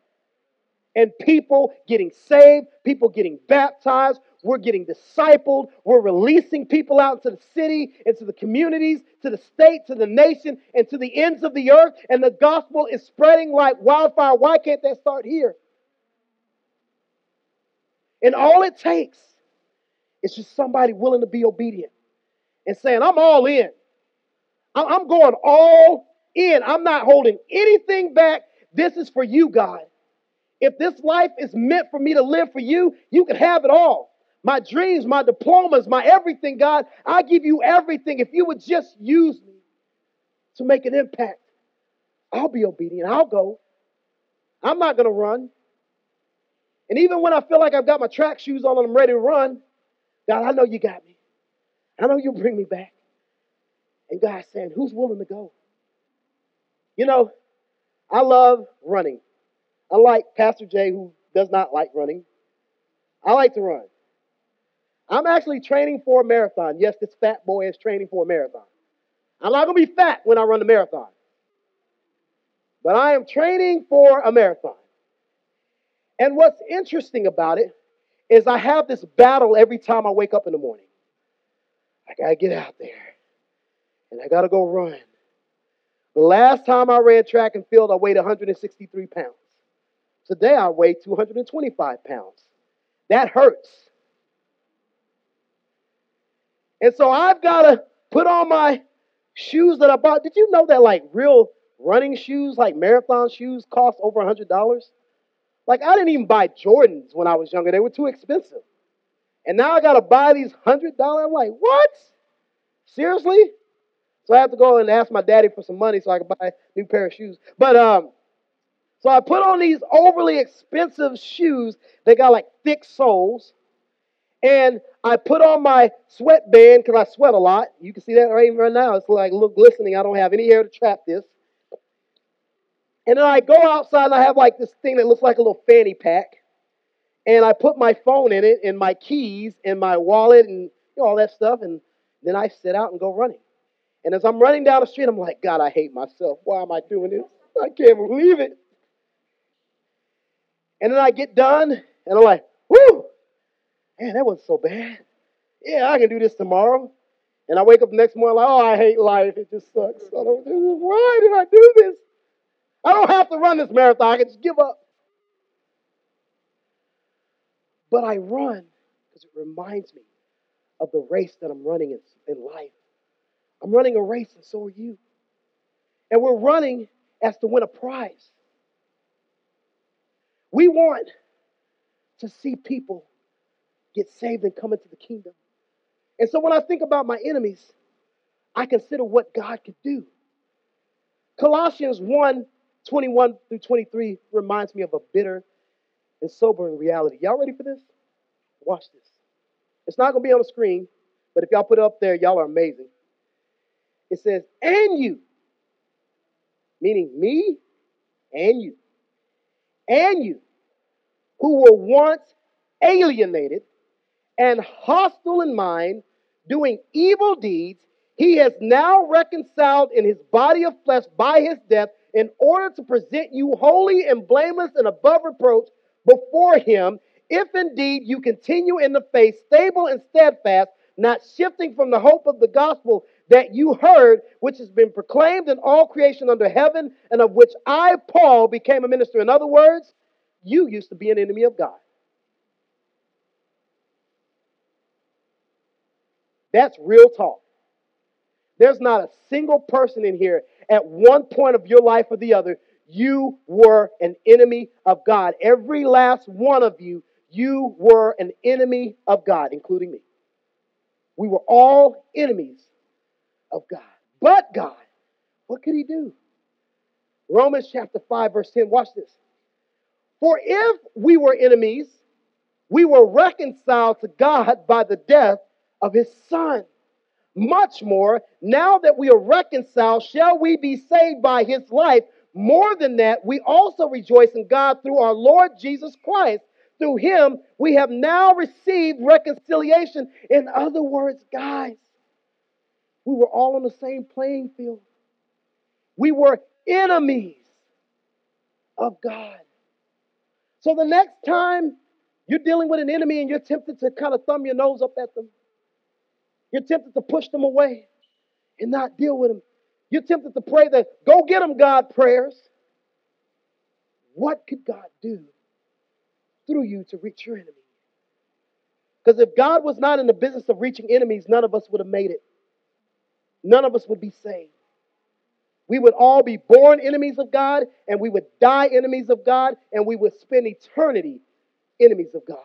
And people getting saved, people getting baptized, we're getting discipled, we're releasing people out into the city, into the communities, to the state, to the nation, and to the ends of the earth. And the gospel is spreading like wildfire. Why can't that start here? And all it takes is just somebody willing to be obedient and saying, I'm all in. I'm going all in. I'm not holding anything back. This is for you, God. If this life is meant for me to live for you, you can have it all. My dreams, my diplomas, my everything, God, I give you everything. If you would just use me to make an impact, I'll be obedient. I'll go. I'm not going to run. And even when I feel like I've got my track shoes on and I'm ready to run, God, I know you got me. I know you'll bring me back. And God's saying, Who's willing to go? You know, I love running. I like Pastor Jay, who does not like running, I like to run. I'm actually training for a marathon. Yes, this fat boy is training for a marathon. I'm not going to be fat when I run the marathon. But I am training for a marathon. And what's interesting about it is I have this battle every time I wake up in the morning. I got to get out there and I got to go run. The last time I ran track and field, I weighed 163 pounds. Today, I weigh 225 pounds. That hurts. And so I've got to put on my shoes that I bought. Did you know that like real running shoes, like marathon shoes, cost over $100? Like I didn't even buy Jordans when I was younger. They were too expensive. And now I got to buy these $100. I'm like, what? Seriously? So I have to go and ask my daddy for some money so I can buy a new pair of shoes. But um, so I put on these overly expensive shoes. They got like thick soles. And I put on my sweatband because I sweat a lot. You can see that right, right now. It's like look glistening. I don't have any hair to trap this. And then I go outside and I have like this thing that looks like a little fanny pack. And I put my phone in it and my keys and my wallet and you know, all that stuff. And then I sit out and go running. And as I'm running down the street, I'm like, God, I hate myself. Why am I doing this? I can't believe it. And then I get done, and I'm like, whoo, man, that wasn't so bad. Yeah, I can do this tomorrow. And I wake up the next morning like, oh, I hate life. It just sucks. Why did I do this? I don't have to run this marathon. I can just give up. But I run because it reminds me of the race that I'm running in, in life. I'm running a race, and so are you. And we're running as to win a prize. We want to see people get saved and come into the kingdom. And so when I think about my enemies, I consider what God could do. Colossians 1 21 through 23 reminds me of a bitter and sobering reality. Y'all ready for this? Watch this. It's not going to be on the screen, but if y'all put it up there, y'all are amazing. It says, and you, meaning me and you, and you, who were once alienated and hostile in mind, doing evil deeds, he has now reconciled in his body of flesh by his death in order to present you holy and blameless and above reproach before him, if indeed you continue in the faith, stable and steadfast not shifting from the hope of the gospel that you heard, which has been proclaimed in all creation under heaven, and of which I, Paul, became a minister. In other words, you used to be an enemy of God. That's real talk. There's not a single person in here at one point of your life or the other, you were an enemy of God. Every last one of you, you were an enemy of God, including me. We were all enemies of God. But God, what could He do? Romans chapter 5, verse 10. Watch this. For if we were enemies, we were reconciled to God by the death of His Son. Much more, now that we are reconciled, shall we be saved by His life. More than that, we also rejoice in God through our Lord Jesus Christ. Through Him, we have now received reconciliation. In other words, guys, we were all on the same playing field. We were enemies of God. So the next time you're dealing with an enemy and you're tempted to kind of thumb your nose up at them, you're tempted to push them away and not deal with them. You're tempted to pray the go get them, God prayers. What could God do through you to reach your enemy? Because if God was not in the business of reaching enemies, none of us would have made it none of us would be saved. We would all be born enemies of God, and we would die enemies of God, and we would spend eternity enemies of God.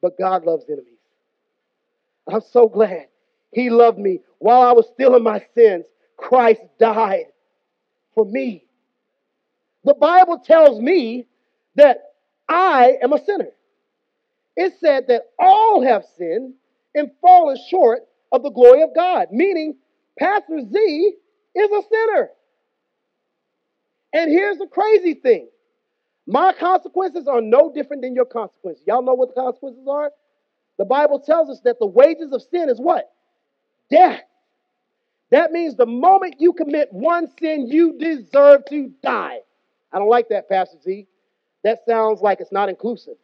But God loves enemies. I'm so glad He loved me while I was still in my sins. Christ died for me. The Bible tells me that I am a sinner. It said that all have sinned and fallen short of the glory of God, meaning Pastor Z is a sinner. And here's the crazy thing my consequences are no different than your consequences. Y'all know what the consequences are? The Bible tells us that the wages of sin is what? Death. That means the moment you commit one sin, you deserve to die. I don't like that, Pastor Z. That sounds like it's not inclusive.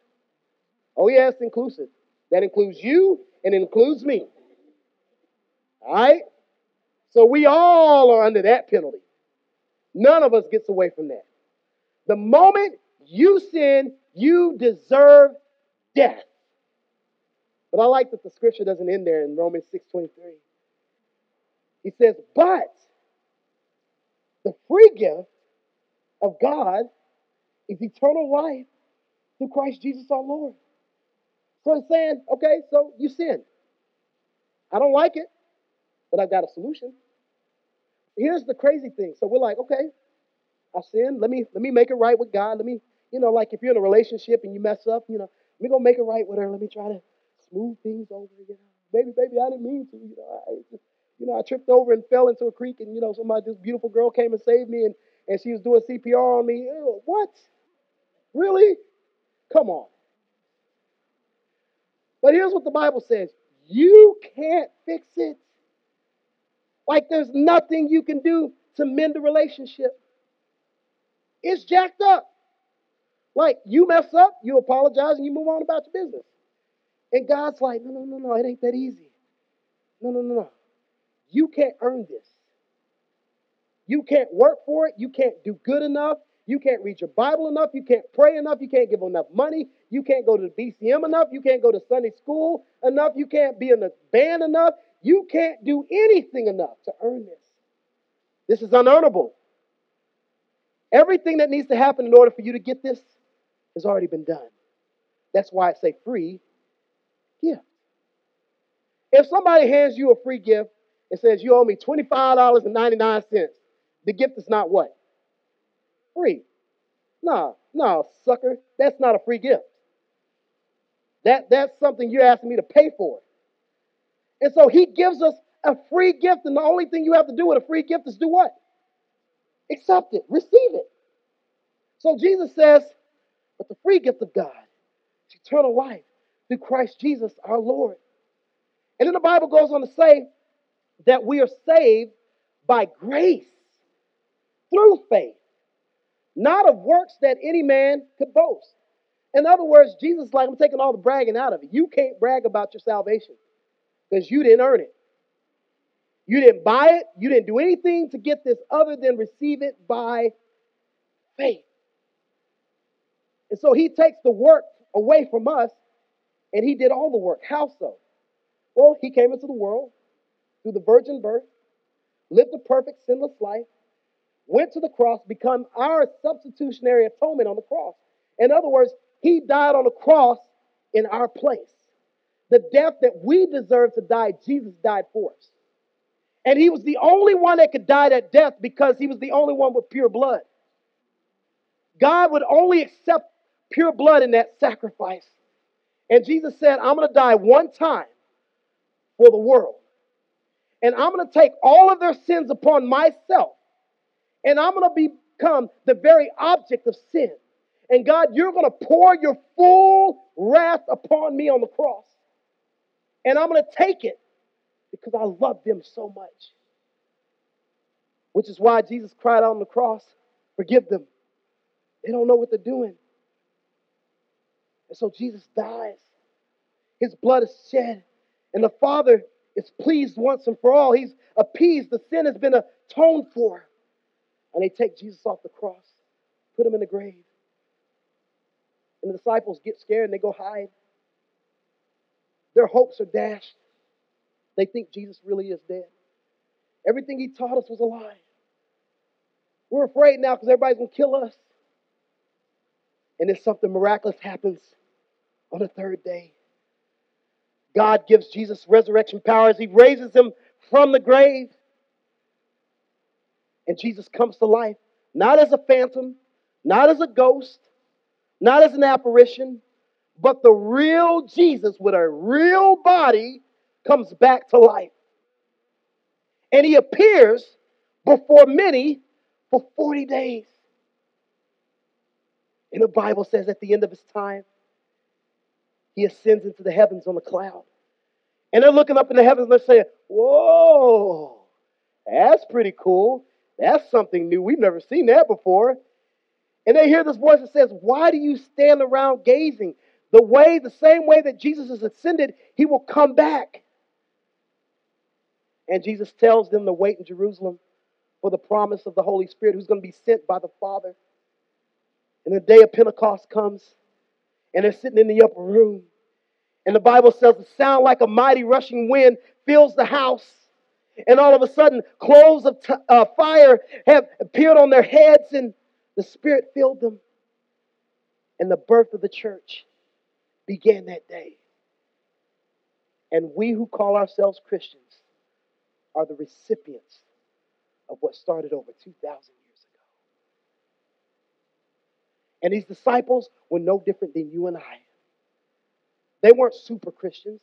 Oh, yeah, it's inclusive. That includes you and includes me. All right? So we all are under that penalty. None of us gets away from that. The moment you sin, you deserve death. But I like that the scripture doesn't end there in Romans 6:23. He says, "But the free gift of God is eternal life through Christ Jesus our Lord." So he's saying, okay, so you sin. I don't like it but I've got a solution. Here's the crazy thing. So we're like, okay, I sinned. Let me let me make it right with God. Let me, you know, like if you're in a relationship and you mess up, you know, let me go make it right with her. Let me try to smooth things over. You know, baby, baby, I didn't mean to. You know, I you know, I tripped over and fell into a creek, and you know, somebody, this beautiful girl came and saved me, and and she was doing CPR on me. Ew, what? Really? Come on. But here's what the Bible says: you can't fix it. Like there's nothing you can do to mend a relationship. It's jacked up. Like you mess up, you apologize, and you move on about your business. And God's like, no, no, no, no, it ain't that easy. No, no, no, no. You can't earn this. You can't work for it. You can't do good enough. You can't read your Bible enough. You can't pray enough. You can't give enough money. You can't go to the BCM enough. You can't go to Sunday school enough. You can't be in the band enough. You can't do anything enough to earn this. This is unearnable. Everything that needs to happen in order for you to get this has already been done. That's why I say free gift. If somebody hands you a free gift and says you owe me $25.99, the gift is not what? Free. No, no, sucker. That's not a free gift. That, that's something you're asking me to pay for. And so he gives us a free gift, and the only thing you have to do with a free gift is do what? Accept it, receive it. So Jesus says, but the free gift of God is eternal life through Christ Jesus our Lord. And then the Bible goes on to say that we are saved by grace through faith, not of works that any man could boast. In other words, Jesus is like, I'm taking all the bragging out of it. You can't brag about your salvation because you didn't earn it. You didn't buy it. You didn't do anything to get this other than receive it by faith. And so he takes the work away from us and he did all the work. How so? Well, he came into the world through the virgin birth, lived a perfect, sinless life, went to the cross, become our substitutionary atonement on the cross. In other words, he died on the cross in our place. The death that we deserve to die, Jesus died for us. And he was the only one that could die that death because he was the only one with pure blood. God would only accept pure blood in that sacrifice. And Jesus said, I'm going to die one time for the world. And I'm going to take all of their sins upon myself. And I'm going to become the very object of sin. And God, you're going to pour your full wrath upon me on the cross. And I'm going to take it because I love them so much. Which is why Jesus cried out on the cross, Forgive them. They don't know what they're doing. And so Jesus dies. His blood is shed. And the Father is pleased once and for all. He's appeased. The sin has been atoned for. And they take Jesus off the cross, put him in the grave. And the disciples get scared and they go hide. Their hopes are dashed. They think Jesus really is dead. Everything he taught us was a lie. We're afraid now because everybody's going to kill us. And then something miraculous happens on the third day. God gives Jesus resurrection powers. He raises him from the grave. And Jesus comes to life, not as a phantom, not as a ghost, not as an apparition, but the real Jesus with a real body comes back to life. And he appears before many for 40 days. And the Bible says at the end of his time, he ascends into the heavens on the cloud. And they're looking up in the heavens and they're saying, Whoa, that's pretty cool. That's something new. We've never seen that before. And they hear this voice that says, Why do you stand around gazing? The way, the same way that Jesus ascended, he will come back. And Jesus tells them to wait in Jerusalem for the promise of the Holy Spirit who's going to be sent by the Father. And the day of Pentecost comes, and they're sitting in the upper room. And the Bible says the sound like a mighty rushing wind fills the house. And all of a sudden, clothes of t- uh, fire have appeared on their heads, and the Spirit filled them. And the birth of the church began that day. And we who call ourselves Christians are the recipients of what started over 2,000 years ago. And these disciples were no different than you and I. They weren't super Christians,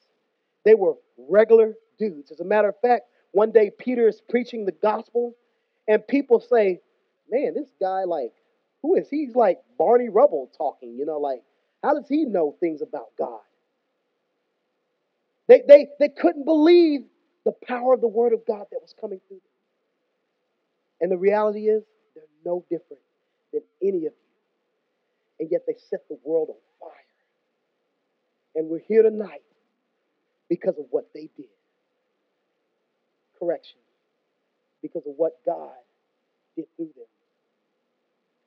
they were regular dudes. As a matter of fact, one day Peter is preaching the gospel, and people say, Man, this guy, like, who is he? He's like Barney Rubble talking, you know, like, how does he know things about God? They, they, they couldn't believe the power of the word of God that was coming through them. And the reality is, they're no different than any of you. And yet they set the world on. And we're here tonight because of what they did. Correction. Because of what God did through them.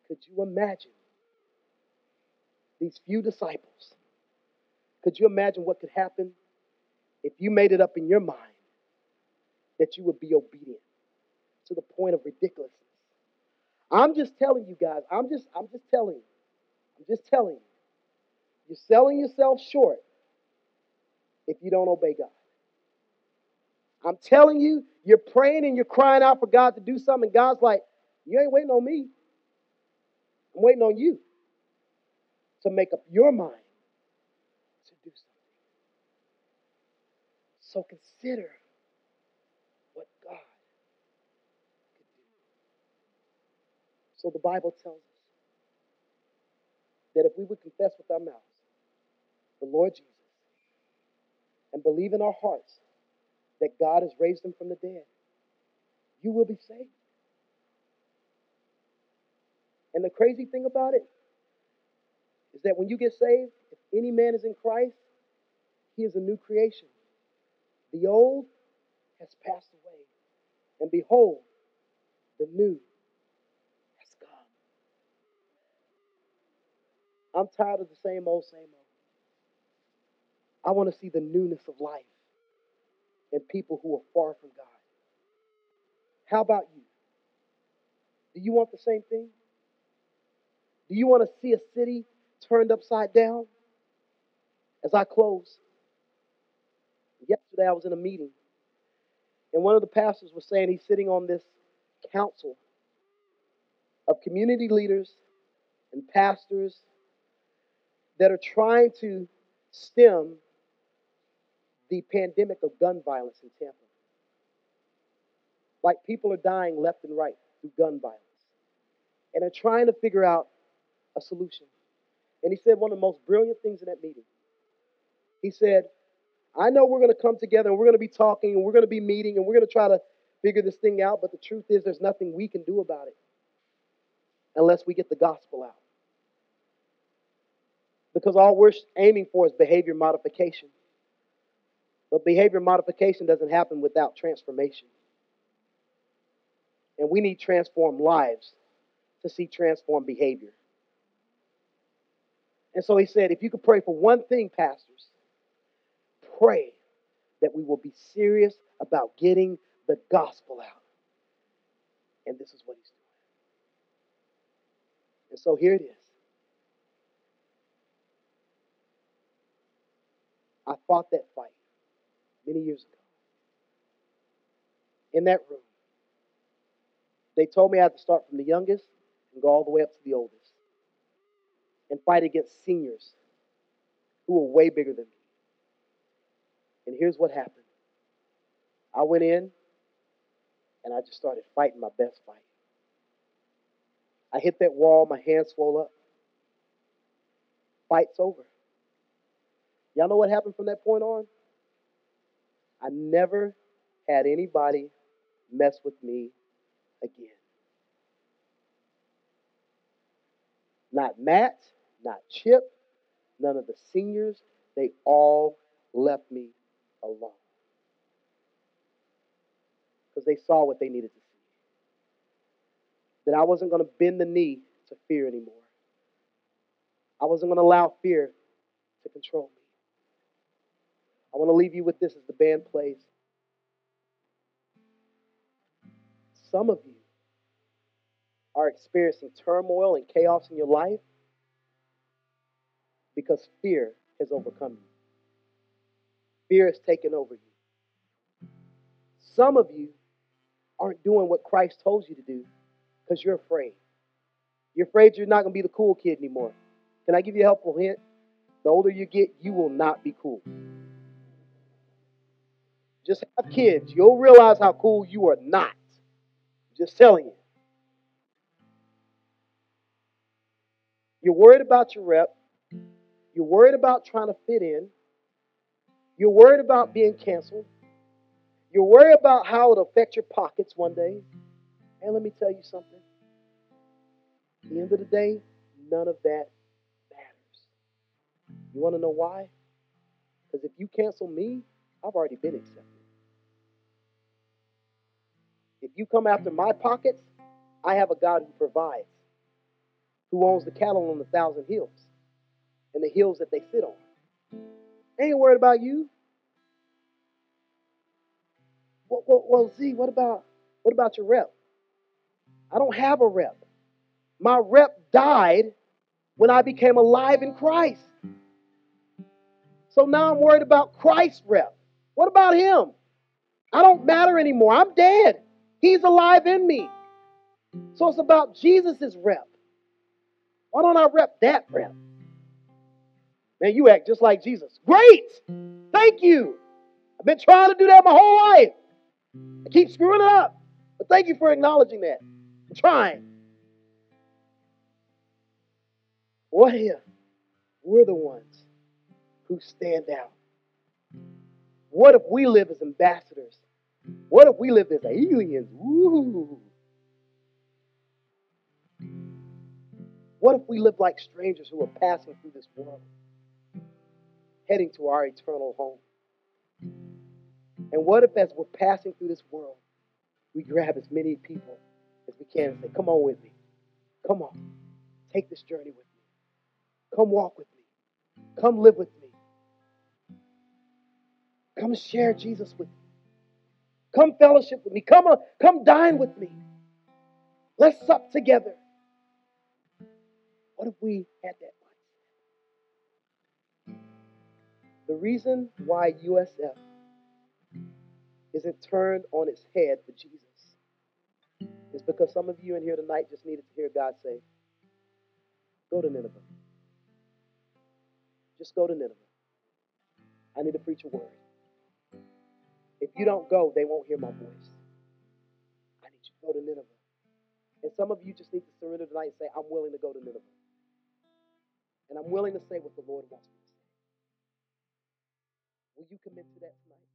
Could you imagine these few disciples? Could you imagine what could happen if you made it up in your mind that you would be obedient to the point of ridiculousness? I'm just telling you guys, I'm just I'm just telling you. I'm just telling you. You're selling yourself short if you don't obey God. I'm telling you, you're praying and you're crying out for God to do something, God's like, You ain't waiting on me. I'm waiting on you to make up your mind to do something. So consider what God do. So the Bible tells us that if we would confess with our mouths the Lord Jesus and believe in our hearts that God has raised him from the dead, you will be saved. And the crazy thing about it is that when you get saved, if any man is in Christ, he is a new creation. The old has passed away, and behold, the new has come. I'm tired of the same old, same old. I want to see the newness of life in people who are far from God. How about you? Do you want the same thing? Do you want to see a city turned upside down? As I close, yesterday I was in a meeting, and one of the pastors was saying he's sitting on this council of community leaders and pastors that are trying to stem the pandemic of gun violence in Tampa. Like people are dying left and right through gun violence. And they're trying to figure out a solution. And he said one of the most brilliant things in that meeting. He said, I know we're going to come together and we're going to be talking and we're going to be meeting and we're going to try to figure this thing out, but the truth is there's nothing we can do about it unless we get the gospel out. Because all we're aiming for is behavior modification. But behavior modification doesn't happen without transformation. And we need transformed lives to see transformed behavior. And so he said, if you could pray for one thing, pastors, pray that we will be serious about getting the gospel out. And this is what he's doing. And so here it is. I fought that fight many years ago. In that room, they told me I had to start from the youngest and go all the way up to the oldest and fight against seniors who were way bigger than me. And here's what happened I went in and I just started fighting my best fight. I hit that wall, my hands swelled up. Fight's over. Y'all know what happened from that point on? I never had anybody mess with me again. Not Matt, not Chip, none of the seniors. They all left me alone. Because they saw what they needed to see. That I wasn't going to bend the knee to fear anymore. I wasn't going to allow fear to control me. I want to leave you with this as the band plays. Some of you are experiencing turmoil and chaos in your life because fear has overcome you. Fear has taken over you. Some of you aren't doing what Christ told you to do because you're afraid. You're afraid you're not going to be the cool kid anymore. Can I give you a helpful hint? The older you get, you will not be cool. Just have kids. You'll realize how cool you are not. Just telling you. You're worried about your rep. You're worried about trying to fit in. You're worried about being canceled. You're worried about how it'll affect your pockets one day. And let me tell you something. At the end of the day, none of that matters. You want to know why? Because if you cancel me, I've already been hmm. accepted. If you come after my pockets, I have a God who provides, who owns the cattle on the thousand hills and the hills that they sit on. I ain't worried about you. Well, well, well, Z, what about what about your rep? I don't have a rep. My rep died when I became alive in Christ. So now I'm worried about Christ's rep. What about him? I don't matter anymore. I'm dead. He's alive in me. So it's about Jesus' rep. Why don't I rep that rep? Man, you act just like Jesus. Great! Thank you. I've been trying to do that my whole life. I keep screwing it up. But thank you for acknowledging that. I'm trying. What if we're the ones who stand out? What if we live as ambassadors? What if we live as aliens? What if we live like strangers who are passing through this world, heading to our eternal home? And what if, as we're passing through this world, we grab as many people as we can and say, Come on with me. Come on. Take this journey with me. Come walk with me. Come live with me. Come share Jesus with me. Come fellowship with me. Come, on, come dine with me. Let's sup together. What if we had that mindset? The reason why USF isn't turned on its head for Jesus is because some of you in here tonight just needed to hear God say, Go to Nineveh. Just go to Nineveh. I need to preach a word. If you don't go, they won't hear my voice. I need you to go to Nineveh. And some of you just need to surrender tonight and say, I'm willing to go to Nineveh. And I'm willing to say what the Lord wants me to say. Will you commit to that tonight?